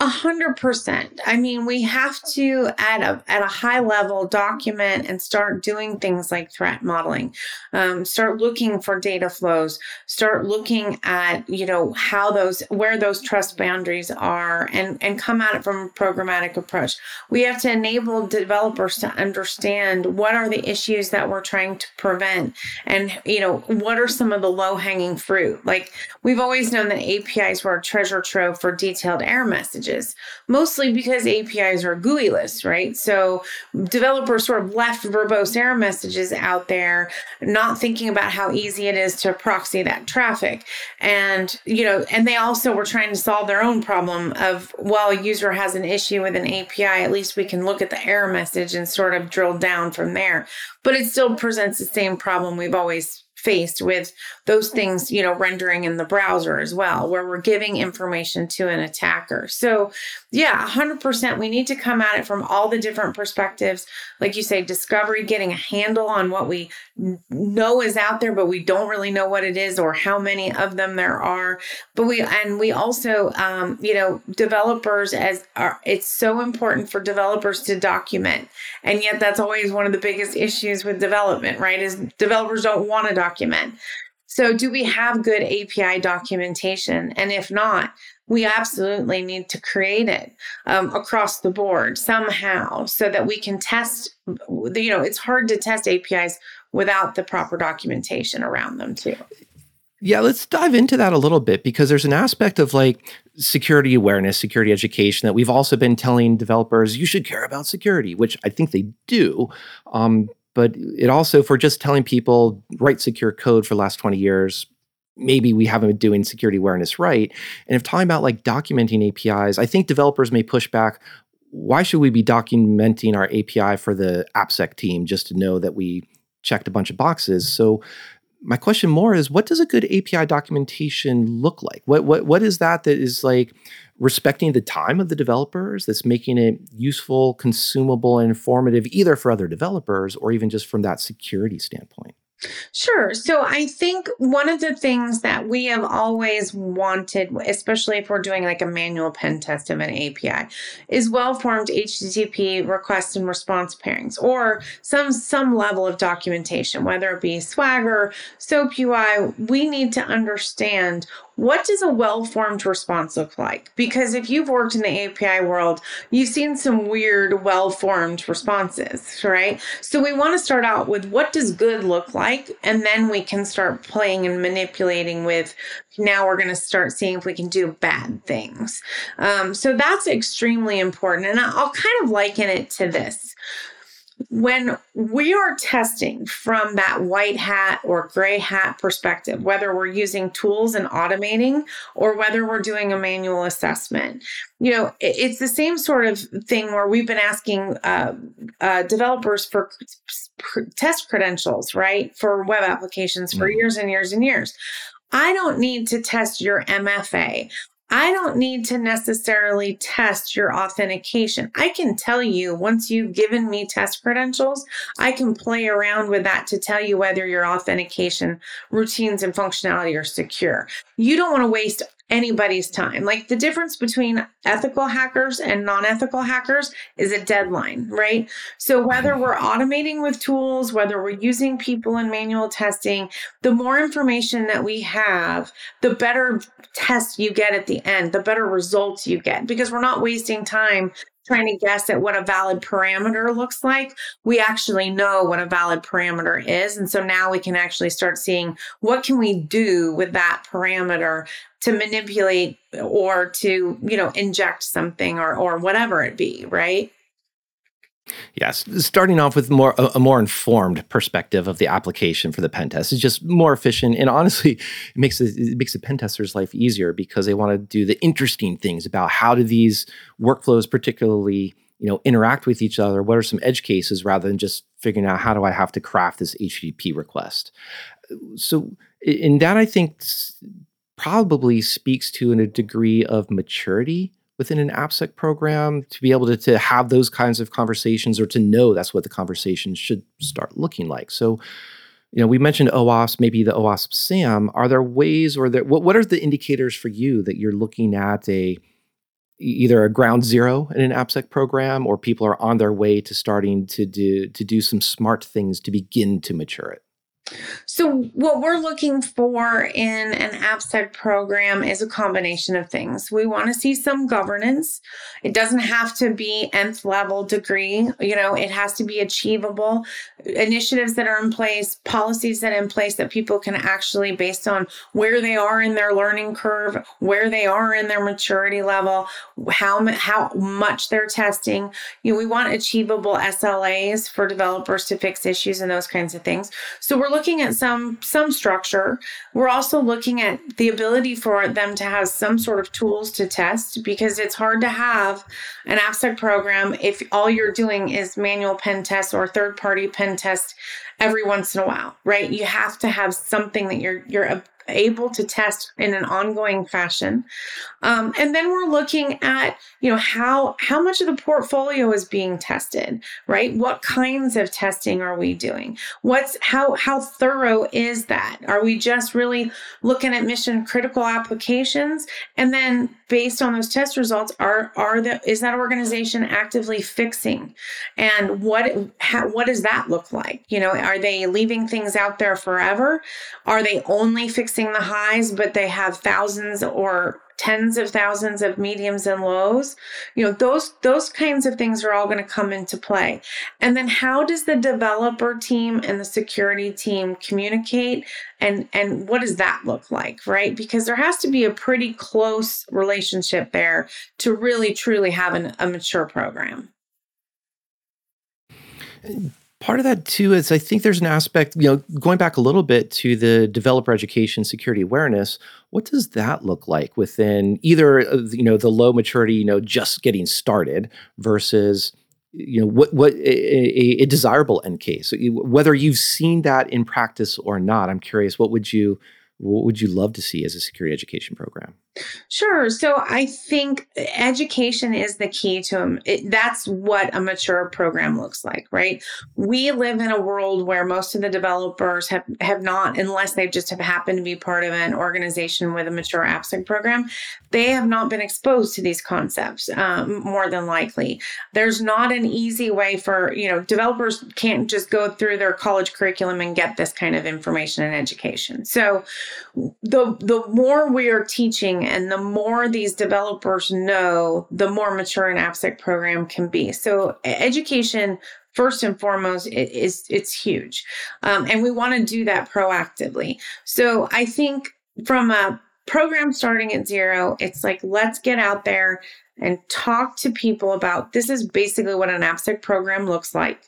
A hundred percent. I mean, we have to at a at a high level document and start doing things like threat modeling. Um, start looking for data flows. Start looking at you know how those where those trust boundaries are, and and come at it from a programmatic approach. We have to enable developers to understand what are the issues that we're trying to prevent, and you know what are some of the low hanging fruit. Like we've always known that APIs were a treasure trove for detailed error messages, mostly because APIs are GUI-less, right? So developers sort of left verbose error messages out there, not thinking about how easy it is to proxy that traffic. And, you know, and they also were trying to solve their own problem of, well, a user has an issue with an API, at least we can look at the error message and sort of drill down from there. But it still presents the same problem we've always faced with those things, you know, rendering in the browser as well, where we're giving information to an attacker. So, yeah, 100%. We need to come at it from all the different perspectives. Like you say, discovery, getting a handle on what we know is out there, but we don't really know what it is or how many of them there are. But we, and we also, um, you know, developers as are, it's so important for developers to document. And yet that's always one of the biggest issues with development, right? Is developers don't want to document document. So, do we have good API documentation? And if not, we absolutely need to create it um, across the board somehow so that we can test. You know, it's hard to test APIs without the proper documentation around them, too. Yeah, let's dive into that a little bit because there's an aspect of like security awareness, security education that we've also been telling developers you should care about security, which I think they do. Um, but it also for just telling people write secure code for the last 20 years maybe we haven't been doing security awareness right. And if talking about like documenting APIs, I think developers may push back. Why should we be documenting our API for the AppSec team just to know that we checked a bunch of boxes? So my question more is what does a good API documentation look like? What what what is that that is like respecting the time of the developers that's making it useful, consumable, and informative either for other developers or even just from that security standpoint? Sure. So I think one of the things that we have always wanted, especially if we're doing like a manual pen test of an API, is well-formed HTTP request and response pairings or some some level of documentation, whether it be Swagger, SOAP UI. We need to understand what does a well formed response look like? Because if you've worked in the API world, you've seen some weird, well formed responses, right? So we want to start out with what does good look like? And then we can start playing and manipulating with now we're going to start seeing if we can do bad things. Um, so that's extremely important. And I'll kind of liken it to this when we are testing from that white hat or gray hat perspective, whether we're using tools and automating or whether we're doing a manual assessment, you know, it's the same sort of thing where we've been asking uh, uh, developers for test credentials, right, for web applications for mm. years and years and years. I don't need to test your MFA. I don't need to necessarily test your authentication. I can tell you once you've given me test credentials, I can play around with that to tell you whether your authentication routines and functionality are secure. You don't want to waste anybody's time. Like the difference between ethical hackers and non ethical hackers is a deadline, right? So whether we're automating with tools, whether we're using people in manual testing, the more information that we have, the better test you get at the end, the better results you get because we're not wasting time trying to guess at what a valid parameter looks like, we actually know what a valid parameter is. And so now we can actually start seeing what can we do with that parameter to manipulate or to, you know, inject something or or whatever it be, right? Yes, starting off with more a, more informed perspective of the application for the pen test is just more efficient, and honestly, it makes it, it makes the pen tester's life easier because they want to do the interesting things about how do these workflows, particularly you know, interact with each other. What are some edge cases rather than just figuring out how do I have to craft this HTTP request? So, in that, I think probably speaks to in a degree of maturity within an AppSec program to be able to, to have those kinds of conversations or to know that's what the conversation should start looking like. So, you know, we mentioned OWASP, maybe the OWASP SAMM. Are there ways or there, what, what are the indicators for you that you're looking at a either a ground zero in an AppSec program or people are on their way to starting to do to do some smart things to begin to mature it? So, what we're looking for in an AppSec program is a combination of things. We want to see some governance. It doesn't have to be nth level degree, you know, it has to be achievable. Initiatives that are in place, policies that are in place that people can actually, based on where they are in their learning curve, where they are in their maturity level, how, how much they're testing. You know, we want achievable SLAs for developers to fix issues and those kinds of things. So, we're looking at some some structure. We're also looking at the ability for them to have some sort of tools to test because it's hard to have an AppSec program if all you're doing is manual pen tests or third party pen test every once in a while, right? You have to have something that you're you're able to test in an ongoing fashion. Um, and then we're looking at, you know, how how much of the portfolio is being tested, right? What kinds of testing are we doing? What's how how thorough is that? Are we just really looking at mission critical applications? And then based on those test results, are are the is that organization actively fixing? And what how, what does that look like? You know, are they leaving things out there forever? Are they only fixing the highs, but they have thousands or tens of thousands of mediums and lows you know those those kinds of things are all going to come into play. And then how does the developer team and the security team communicate? And and what does that look like right? Because there has to be a pretty close relationship there to really truly have an, a mature program part of that too is I think there's an aspect, you know, going back a little bit to the developer education security awareness. What does that look like within either you know the low maturity, you know, just getting started versus you know what what a, a desirable end case. Whether you've seen that in practice or not, I'm curious. What would you what would you love to see as a security education program? Sure. So I think education is the key to them. That's what a mature program looks like, right? We live in a world where most of the developers have, have not, unless they just have happened to be part of an organization with a mature AppSec program, they have not been exposed to these concepts um, more than likely. There's not an easy way for, you know, developers can't just go through their college curriculum and get this kind of information and education. So the, the more we are teaching and the more these developers know, the more mature an AppSec program can be. So education first and foremost is it's huge um, and we want to do that proactively so i think from a program starting at zero it's like let's get out there and talk to people about this is basically what an AppSec program looks like.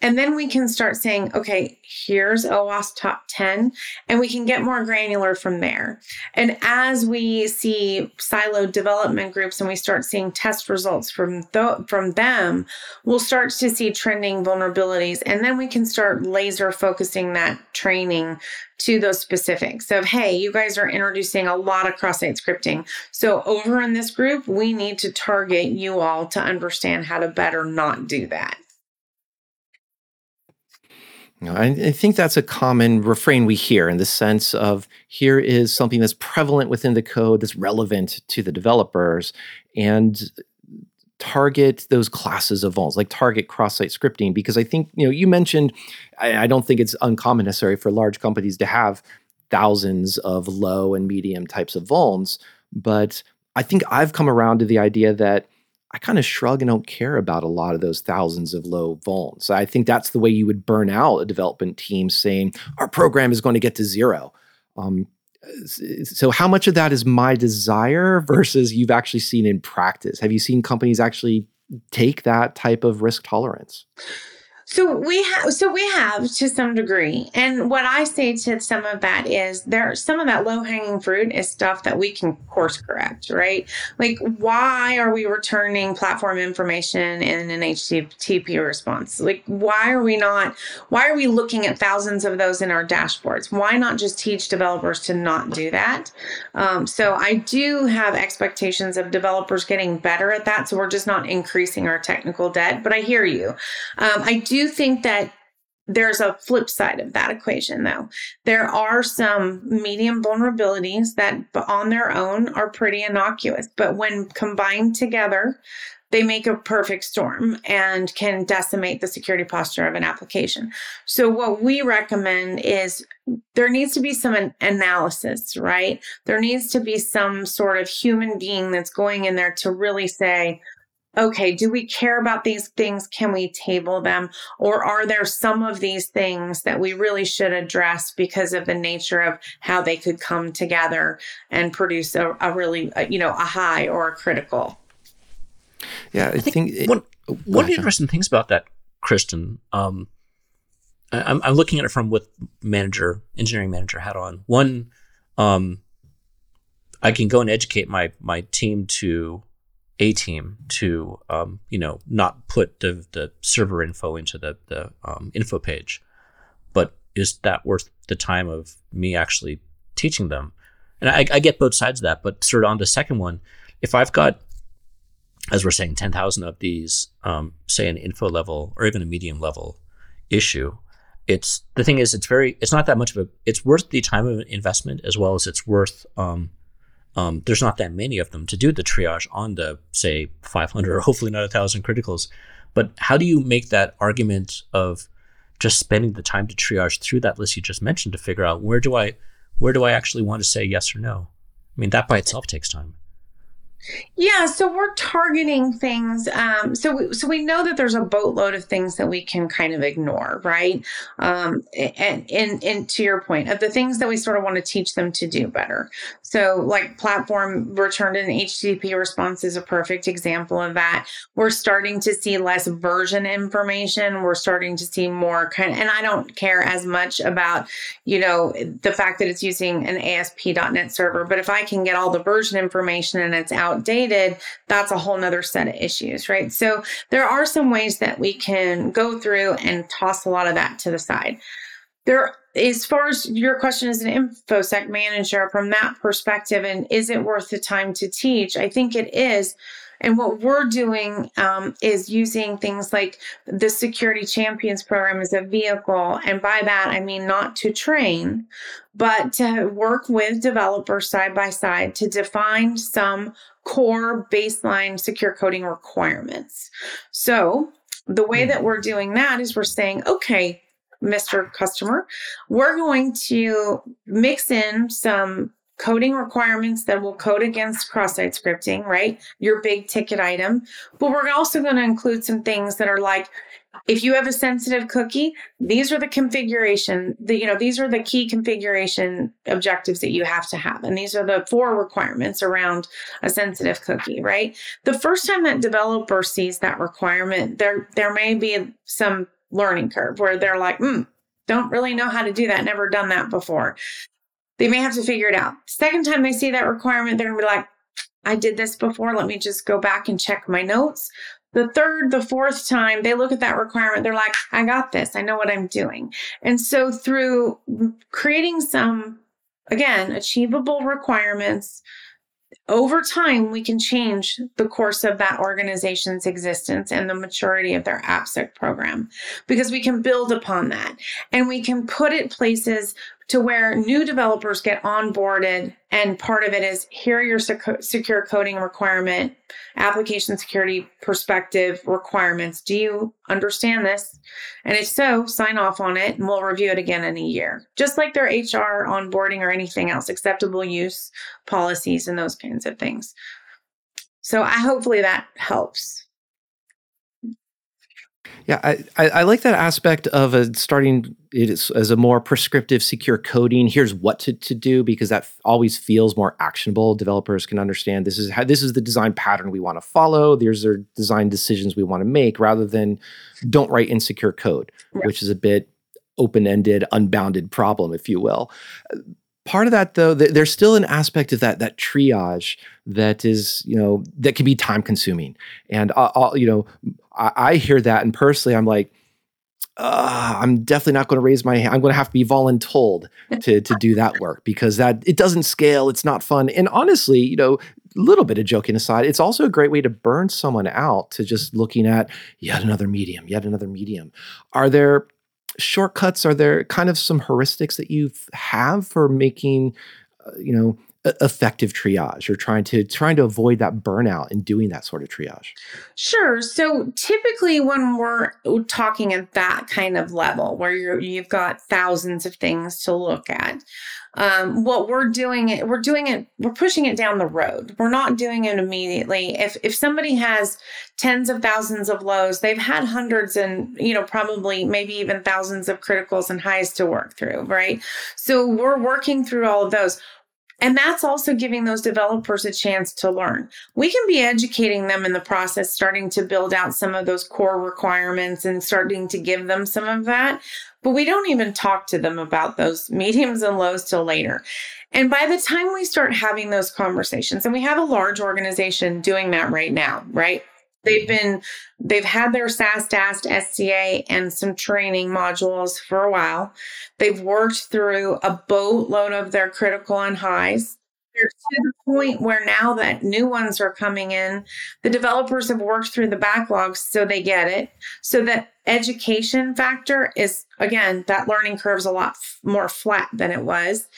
And then we can start saying, okay, here's OWASP top 10, and we can get more granular from there. And as we see siloed development groups and we start seeing test results from, th- from them, we'll start to see trending vulnerabilities. And then we can start laser focusing that training to those specifics of, hey, you guys are introducing a lot of cross site scripting. So, over in this group, we need to target you all to understand how to better not do that. I think that's a common refrain we hear in the sense of here is something that's prevalent within the code that's relevant to the developers. And target those classes of vulns, like target cross-site scripting, because I think you know you mentioned. I, I, don't think it's uncommon necessary for large companies to have thousands of low and medium types of vulns, but I think I've come around to the idea that I kind of shrug and don't care about a lot of those thousands of low vulns. I think that's the way you would burn out a development team saying our program is going to get to zero. Um, so how much of that is my desire versus you've actually seen in practice? Have you seen companies actually take that type of risk tolerance so we have, so we have to some degree, and what I say to some of that is there. Some of that low hanging fruit is stuff that we can course correct, right? Like, why are we returning platform information in an HTTP response? Like, why are we not? Why are we looking at thousands of those in our dashboards? Why not just teach developers to not do that? Um, so I do have expectations of developers getting better at that. So we're just not increasing our technical debt. But I hear you. Um, I do do think that there's a flip side of that equation, though. There are some medium vulnerabilities that, on their own, are pretty innocuous, but when combined together, they make a perfect storm and can decimate the security posture of an application. So, what we recommend is there needs to be some analysis, right? There needs to be some sort of human being that's going in there to really say, okay, do we care about these things? Can we table them? Or are there some of these things that we really should address because of the nature of how they could come together and produce a, a really, a, you know, a high or a critical? Yeah, I, I think, think it, one, oh, one of the interesting things about that, Kristen, um, I, I'm, I'm looking at it from with manager, engineering manager hat on. One, um, I can go and educate my my team to a team to um, you know not put the, the server info into the the um, info page, but is that worth the time of me actually teaching them? And I, I get both sides of that, but sort of on the second one, if I've got as we're saying, 10,000 of these, um, say an info level or even a medium level issue, it's the thing is, it's very, it's not that much of a, it's worth the time of an investment as well as it's worth, um, there's not that many of them to do the triage on the say 500 or hopefully not a thousand criticals. But how do you make that argument of just spending the time to triage through that list you just mentioned to figure out where do I where do I actually want to say yes or no? I mean that by itself takes time. Yeah, so we're targeting things. Um, so we, so we know that there's a boatload of things that we can kind of ignore, right? Um, and, and and to your point of the things that we sort of want to teach them to do better. So like platform returned an HTTP response is a perfect example of that. We're starting to see less version information. We're starting to see more kind of, and I don't care as much about you know the fact that it's using an ASP.NET server, but if I can get all the version information and it's out outdated, that's a whole nother set of issues, right? So there are some ways that we can go through and toss a lot of that to the side. There, as far as your question as an infosec manager, from that perspective, and is it worth the time to teach? I think it is. And what we're doing um, is using things like the Security Champions program as a vehicle. And by that, I mean not to train, but to work with developers side by side to define some core baseline secure coding requirements. So the way that we're doing that is we're saying, okay, Mr. Customer, we're going to mix in some coding requirements that will code against cross-site scripting, right? Your big ticket item. But we're also going to include some things that are like if you have a sensitive cookie, these are the configuration, the, you know, these are the key configuration objectives that you have to have. And these are the four requirements around a sensitive cookie, right? The first time that developer sees that requirement, there, there may be some learning curve where they're like, hmm, don't really know how to do that, never done that before. They may have to figure it out. Second time they see that requirement, they're gonna be like, I did this before. Let me just go back and check my notes. The third, the fourth time they look at that requirement, they're like, I got this. I know what I'm doing. And so through creating some, again, achievable requirements, over time, we can change the course of that organization's existence and the maturity of their AppSec program because we can build upon that and we can put it places to where new developers get onboarded and part of it is here are your secure coding requirement application security perspective requirements. Do you understand this? And if so sign off on it and we'll review it again in a year. Just like their hr onboarding or anything else acceptable use policies and those kinds of things. So i hopefully that helps yeah, I, I, I, like that aspect of a starting it as a more prescriptive, secure coding. Here's what to, to do because that always feels more actionable. Developers can understand this is how this is the design pattern we want to follow. There's are design decisions we want to make, rather than don't write insecure code, right. which is a bit open-ended, unbounded problem, if you will part of that though th- there's still an aspect of that that triage that is you know that can be time consuming and I'll, I'll, you know I, I, hear that and personally i'm like uh, i'm definitely not going to raise my hand i'm going to have to be voluntold to to do that work because that it doesn't scale it's not fun and honestly you know a little bit of joking aside it's also a great way to burn someone out to just looking at yet another medium yet another medium are there shortcuts? Are there kind of some heuristics that you have for making, uh, you know, effective triage. Or trying to trying to avoid that burnout and doing that sort of triage. Sure. So typically when we're talking at that kind of level where you're you've got thousands of things to look at um, what we're doing it we're doing it we're pushing it down the road. We're not doing it immediately. If if somebody has tens of thousands of lows they've had hundreds and you know probably maybe even thousands of criticals and highs to work through right? So we're working through all of those and that's also giving those developers a chance to learn. We can be educating them in the process, starting to build out some of those core requirements and starting to give them some of that. But we don't even talk to them about those mediums and lows till later. And by the time we start having those conversations, and we have a large organization doing that right now, right? They've been they've had their SAST, DAST, SCA and some training modules for a while. They've worked through a boatload of their critical and highs. They're to the point where now that new ones are coming in, the developers have worked through the backlogs so they get it. So that education factor is again, that learning curve is a lot more flat than it was.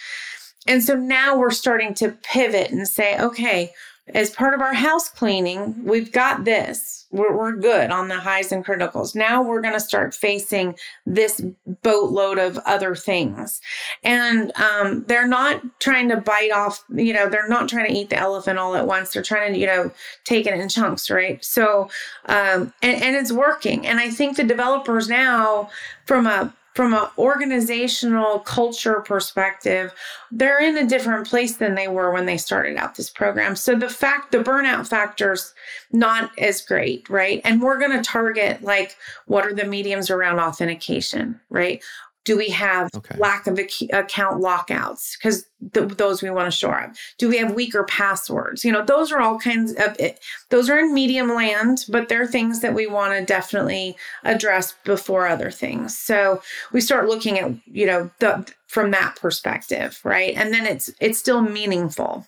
And so now we're starting to pivot and say, okay, as part of our house cleaning, we've got this. We're, we're good on the highs and criticals. Now we're going to start facing this boatload of other things. And um, they're not trying to bite off, you know, they're not trying to eat the elephant all at once. They're trying to, you know, take it in chunks, right? So, um, and, and it's working. And I think the developers now, from a from an organizational culture perspective, they're in a different place than they were when they started out this program. So the fact, the burnout factor's not as great, right? And we're going to target like what are the mediums around authentication, right? Do we have okay. lack of ac- account lockouts? Because th- those we want to shore up. Do we have weaker passwords? You know, those are all kinds of, it, those are in medium land, but they're things that we want to definitely address before other things. So we start looking at, you know, the, from that perspective, right? And then it's, it's still meaningful.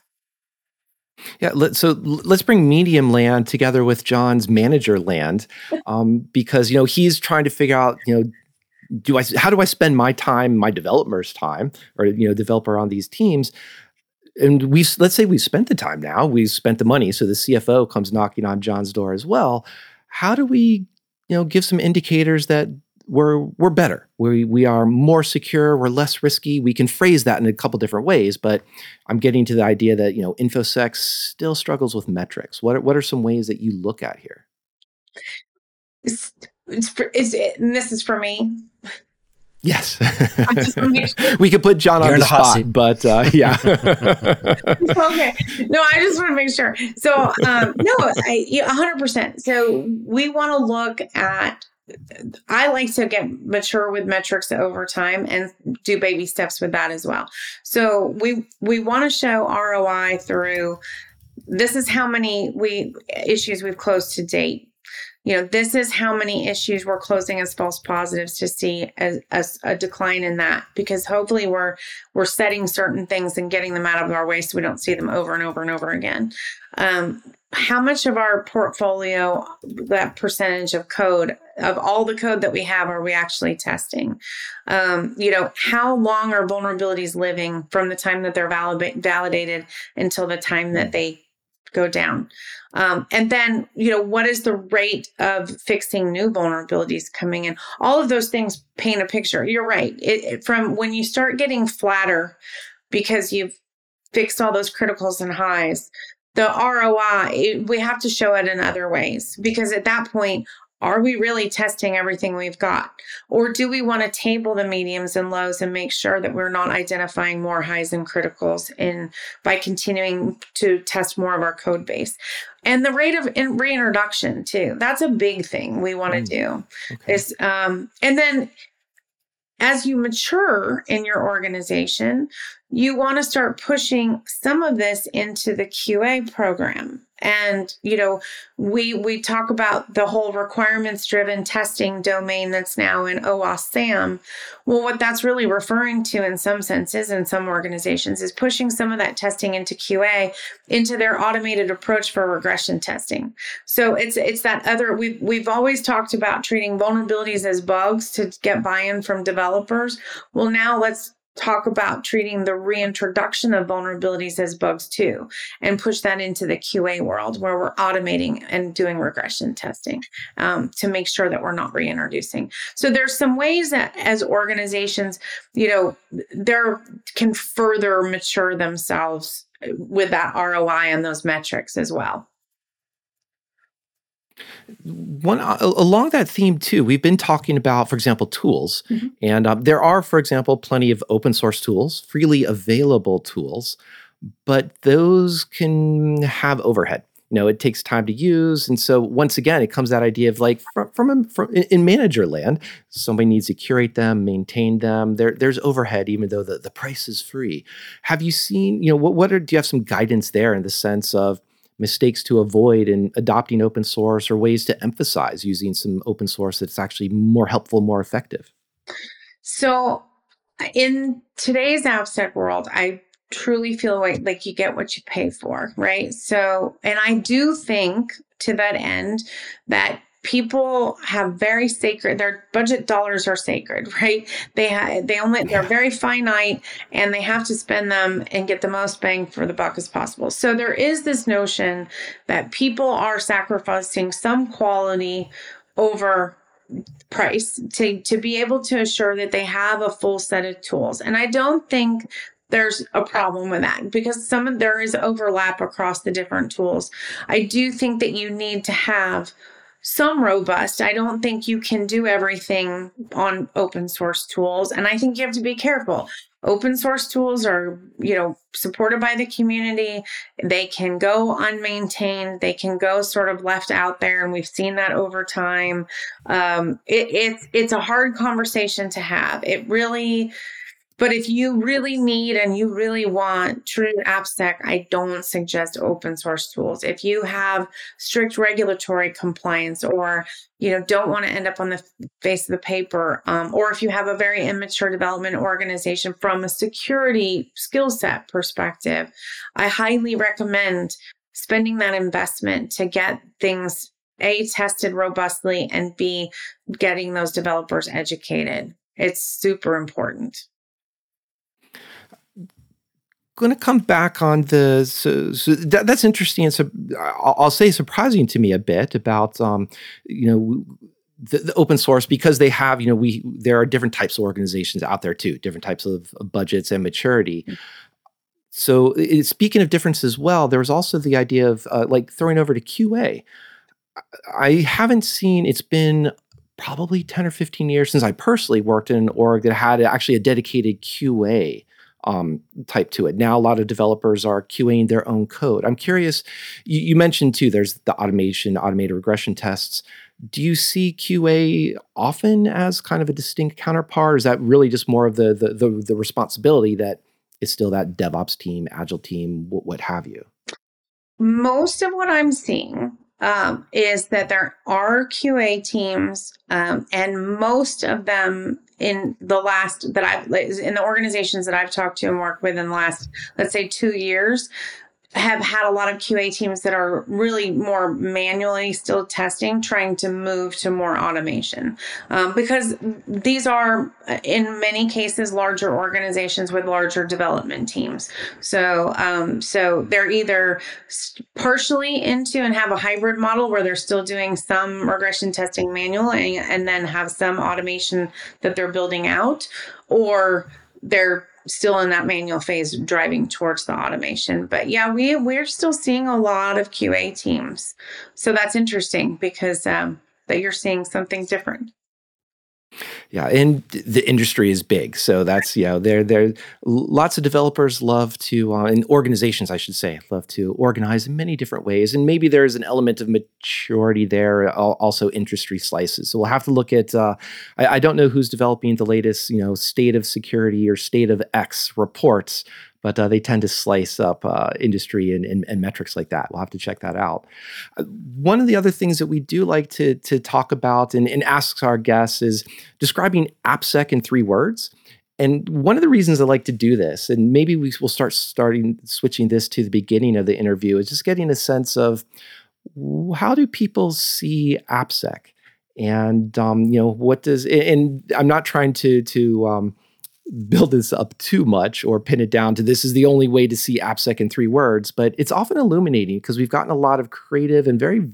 Yeah, let, so let's bring medium land together with John's manager land, um, because you know he's trying to figure out you know do I how do I spend my time, my developer's time, or you know, developer on these teams? And we let's say we spent the time now, we spent the money, so the CFO comes knocking on John's door as well. How do we, you know, give some indicators that we're we're better. We we are more secure. We're less risky. We can phrase that in a couple different ways, but I'm getting to the idea that you know infosec still struggles with metrics. What what are some ways that you look at here? It's, it's, for, it's and this is for me. Yes. we could put John You're on the, spot, seat. but uh, yeah. okay. No, I just want to make sure. So, um, no, I, 100%. So, we want to look at, I like to get mature with metrics over time and do baby steps with that as well. So, we, we want to show ROI through this is how many we issues we've closed to date you know this is how many issues we're closing as false positives to see as, a, a, decline in that because hopefully we're we're setting certain things and getting them out of our way so we don't see them over and over and over again. Um, how much of our portfolio that percentage of code of all the code that we have are we actually testing? Um, you know how long are vulnerabilities living from the time that they're valid- validated until the time that they go down um, and then, you know, what is the rate of fixing new vulnerabilities coming in? All of those things paint a picture. You're right. It, from when you start getting flatter because you've fixed all those criticals and highs, the ROI, it, we have to show it in other ways because at that point, are we really testing everything we've got? Or do we want to table the mediums and lows and make sure that we're not identifying more highs and criticals in by continuing to test more of our code base? And the rate of in, reintroduction too. That's a big thing we want to mm. do. Okay. Is um and then as you mature in your organization, you want to start pushing some of this into the QA program. And you know we we talk about the whole requirements driven testing domain that's now in OWASP SAMM. Well what that's really referring to in some senses in some organizations is pushing some of that testing into qa into their automated approach for regression testing. So it's it's that other we've we've always talked about treating vulnerabilities as bugs to get buy-in from developers. Well now let's talk about treating the reintroduction of vulnerabilities as bugs too and push that into the qa world where we're automating and doing regression testing um, to make sure that we're not reintroducing. So there's some ways that as organizations you know there can further mature themselves with that roi and those metrics as well one uh, along that theme too we've been talking about for example tools. Mm-hmm. and um, there are for example plenty of open source tools freely available tools but those can have overhead. You know it takes time to use. And so once again it comes that idea of like from, from, from in manager land somebody needs to curate them maintain them. There, there's overhead even though the, the price is free. Have you seen you know what, what are do you have some guidance there in the sense of mistakes to avoid in adopting open source or ways to emphasize using some open source that's actually more helpful, more effective? So, in today's AppSec world, I truly feel like, like you get what you pay for, right? So, and I do think to that end that people have very sacred their budget dollars are sacred right? They have they only they're very finite and they have to spend them and get the most bang for the buck as possible. So there is this notion that people are sacrificing some quality over price to to be able to assure that they have a full set of tools. And i don't think there's a problem with that because some of there is overlap across the different tools. I do think that you need to have some robust. I don't think you can do everything on open source tools and I think you have to be careful. Open source tools are, you know, supported by the community. They can go unmaintained. They can go sort of left out there, and we've seen that over time. Um, it, it's it's a hard conversation to have. It really but if you really need and you really want true AppSec, I don't suggest open source tools. If you have strict regulatory compliance or you know don't want to end up on the face of the paper, um, or if you have a very immature development organization from a security skill set perspective, I highly recommend spending that investment to get things a tested robustly and b getting those developers educated. It's super important going to come back on the so, so that, that's interesting and so I'll, say surprising to me a bit about um, you know the, the, open source because they have you know we there are different types of organizations out there too different types of, of budgets and maturity. Mm-hmm. so it, speaking of difference as well there was also the idea of uh, like throwing over to qa i haven't seen it's been probably 10 or 15 years since i personally worked in an org that had actually a dedicated qa um, type to it. Now, a lot of developers are QAing their own code. I'm curious, you, you, mentioned too, there's the automation, automated regression tests. Do you see QA often as kind of a distinct counterpart? Is that really just more of the, the, the, the responsibility that is still that DevOps team, Agile team, what, what have you? Most of what I'm seeing um, is that there are QA teams, um, and most of them in the last that I've in the organizations that I've talked to and worked with in the last, let's say, two years, have had a lot of QA teams that are really more manually still testing, trying to move to more automation. Um, because these are, in many cases, larger organizations with larger development teams. So, um, so they're either partially into and have a hybrid model where they're still doing some regression testing manually and, and then have some automation that they're building out, or they're still in that manual phase driving towards the automation. But yeah we we're still seeing a lot of qa teams. So that's interesting because um, that you're seeing something different yeah, and the industry is big, so that's you know there there lots of developers love to uh, and organizations I should say love to organize in many different ways, and maybe there's an element of maturity there, also industry slices. So we'll have to look at. Uh, I, I don't know who's developing the latest you know state of security or state of X reports, but uh, they tend to slice up uh, industry and, and, and, metrics like that. We'll have to check that out. Uh, one of the other things that we do like to, to talk about and, and ask our guests is describing AppSec in three words. And one of the reasons I like to do this, and maybe we will start starting switching this to the beginning of the interview, is just getting a sense of how do people see AppSec, and um, you know what does. And I'm not trying to to um, build this up too much or pin it down to this is the only way to see AppSec in three words, but it's often illuminating because we've gotten a lot of creative and very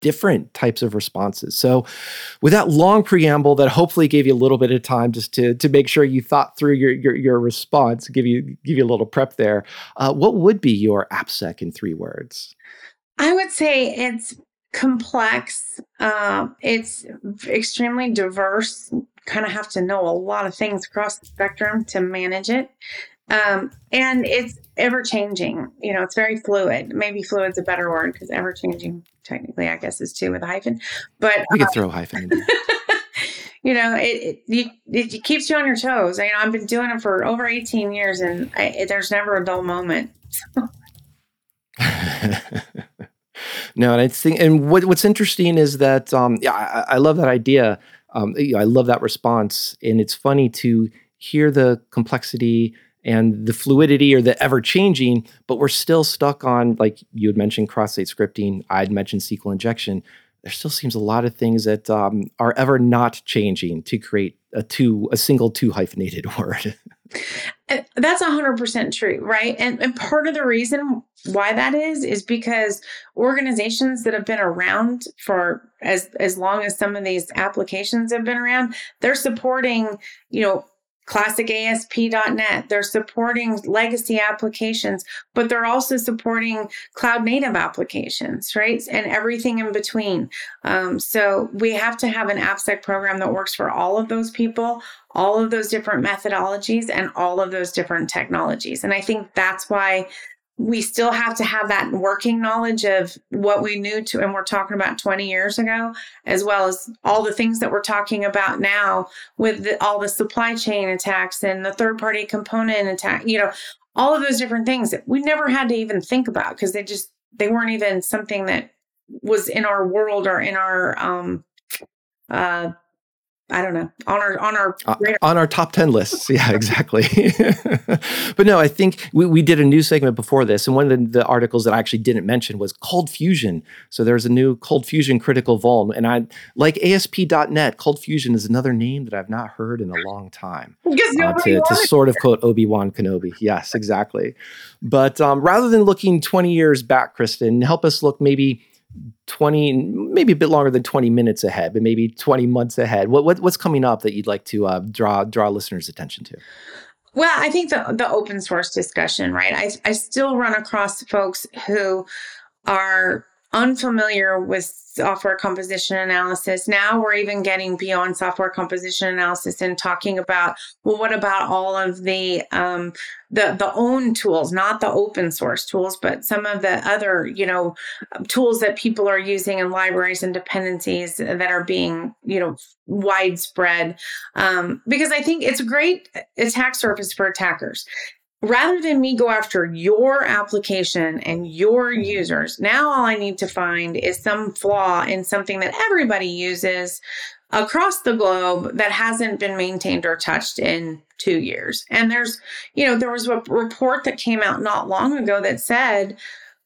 different types of responses. So, with that long preamble that hopefully gave you a little bit of time just to to make sure you thought through your your, your response, give you give you a little prep there. Uh, what would be your AppSec in three words? I would say it's complex. Uh, it's extremely diverse kind of have to know a lot of things across the spectrum to manage it. Um, and it's ever changing. You know, it's very fluid. Maybe fluid's a better word because ever changing, technically, I guess, is too with a hyphen. But we could uh, throw a hyphen you know, it, it, it keeps you on your toes. You know, I've been doing it for over 18 years and I, it, there's never a dull moment. no, and I think, and what, what's interesting is that, um, yeah, I, I love that idea um, I love that response, and it's funny to hear the complexity and the fluidity or the ever changing, but we're still stuck on like you had mentioned cross-site scripting. I'd mentioned SQL injection. There still seems a lot of things that um, are ever not changing to create a two a single two hyphenated word. That's 100% true, right? And, and part of the reason why that is is because organizations that have been around for as as long as some of these applications have been around, they're supporting, you know, classic ASP.NET. They're supporting legacy applications, but they're also supporting cloud native applications, right? And everything in between. Um, so we have to have an AppSec program that works for all of those people, all of those different methodologies, and all of those different technologies. And I think that's why we still have to have that working knowledge of what we knew to and we're talking about 20 years ago as well as all the things that we're talking about now with the, all the supply chain attacks and the third party component attack you know all of those different things that we never had to even think about because they just they weren't even something that was in our world or in our um uh I don't know on our on our uh, on our top ten lists. Yeah, exactly. but no, I think we, we did a new segment before this, and one of the, the, articles that I actually didn't mention was Cold Fusion. So there's a new Cold Fusion critical vuln, and I like ASP.NET. Cold Fusion is another name that I've not heard in a long time. Uh, to, to sort of quote Obi Wan Kenobi. Yes, exactly. But um, rather than looking 20 years back, Kristen, help us look maybe 20 maybe a bit longer than 20 minutes ahead but maybe 20 months ahead. What, what what's coming up that you'd like to uh, draw draw listeners attention to? Well i think the the open source discussion right? I i still run across folks who are unfamiliar with software composition analysis. Now we're even getting beyond software composition analysis and talking about well, what about all of the um, the the own tools, not the open source tools, but some of the other you know tools that people are using in libraries and dependencies that are being you know widespread. Um, because I think it's a great attack surface for attackers rather than me go after your application and your mm-hmm. users, now all I need to find is some flaw in something that everybody uses across the globe that hasn't been maintained or touched in two years. And there's, you know, there was a report that came out not long ago that said,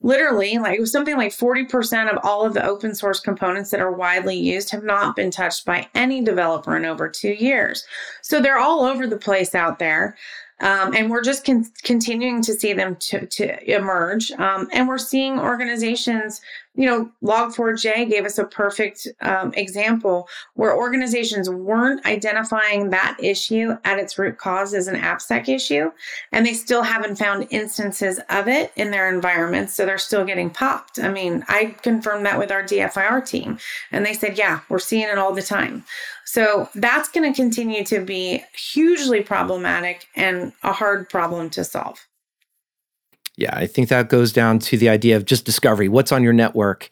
literally like it was something like 40% of all of the open source components that are widely used have not been touched by any developer in over two years. So they're all over the place out there um, and we're just con- continuing to see them to, to emerge. Um, and we're seeing organizations you know, Log4j gave us a perfect um, example where organizations weren't identifying that issue at its root cause as an AppSec issue, and they still haven't found instances of it in their environments. So they're still getting popped. I mean, I confirmed that with our DFIR team, and they said, yeah, we're seeing it all the time. So that's going to continue to be hugely problematic and a hard problem to solve. Yeah, I think that goes down to the idea of just discovery. What's on your network,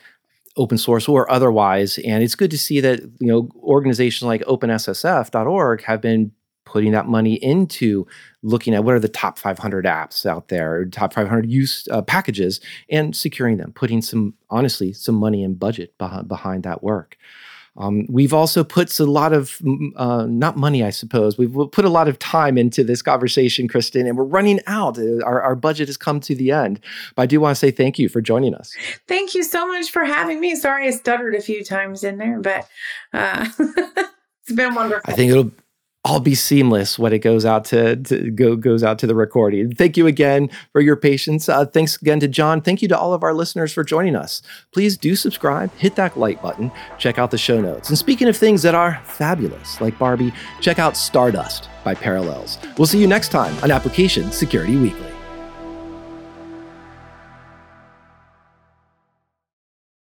open source or otherwise? And it's good to see that you know organizations like OpenSSF.org have been putting that money into looking at what are the top 500 apps out there, top 500 use uh, packages, and securing them, putting some honestly some money and budget behind, behind that work. Um, we've also put a lot of, uh, not money, I suppose, we've put a lot of time into this conversation, Kristen, and we're running out. Uh, our, our budget has come to the end. But I do want to say thank you for joining us. Thank you so much for having me. Sorry I stuttered a few times in there, but uh, it's been wonderful. I think it'll all be seamless when it goes out to, to go goes out to the recording. Thank you again for your patience. Uh, thanks again to John. Thank you to all of our listeners for joining us. Please do subscribe, hit that like button, check out the show notes. And speaking of things that are fabulous, like Barbie, check out Stardust by Parallels. We'll see you next time on Application Security Weekly.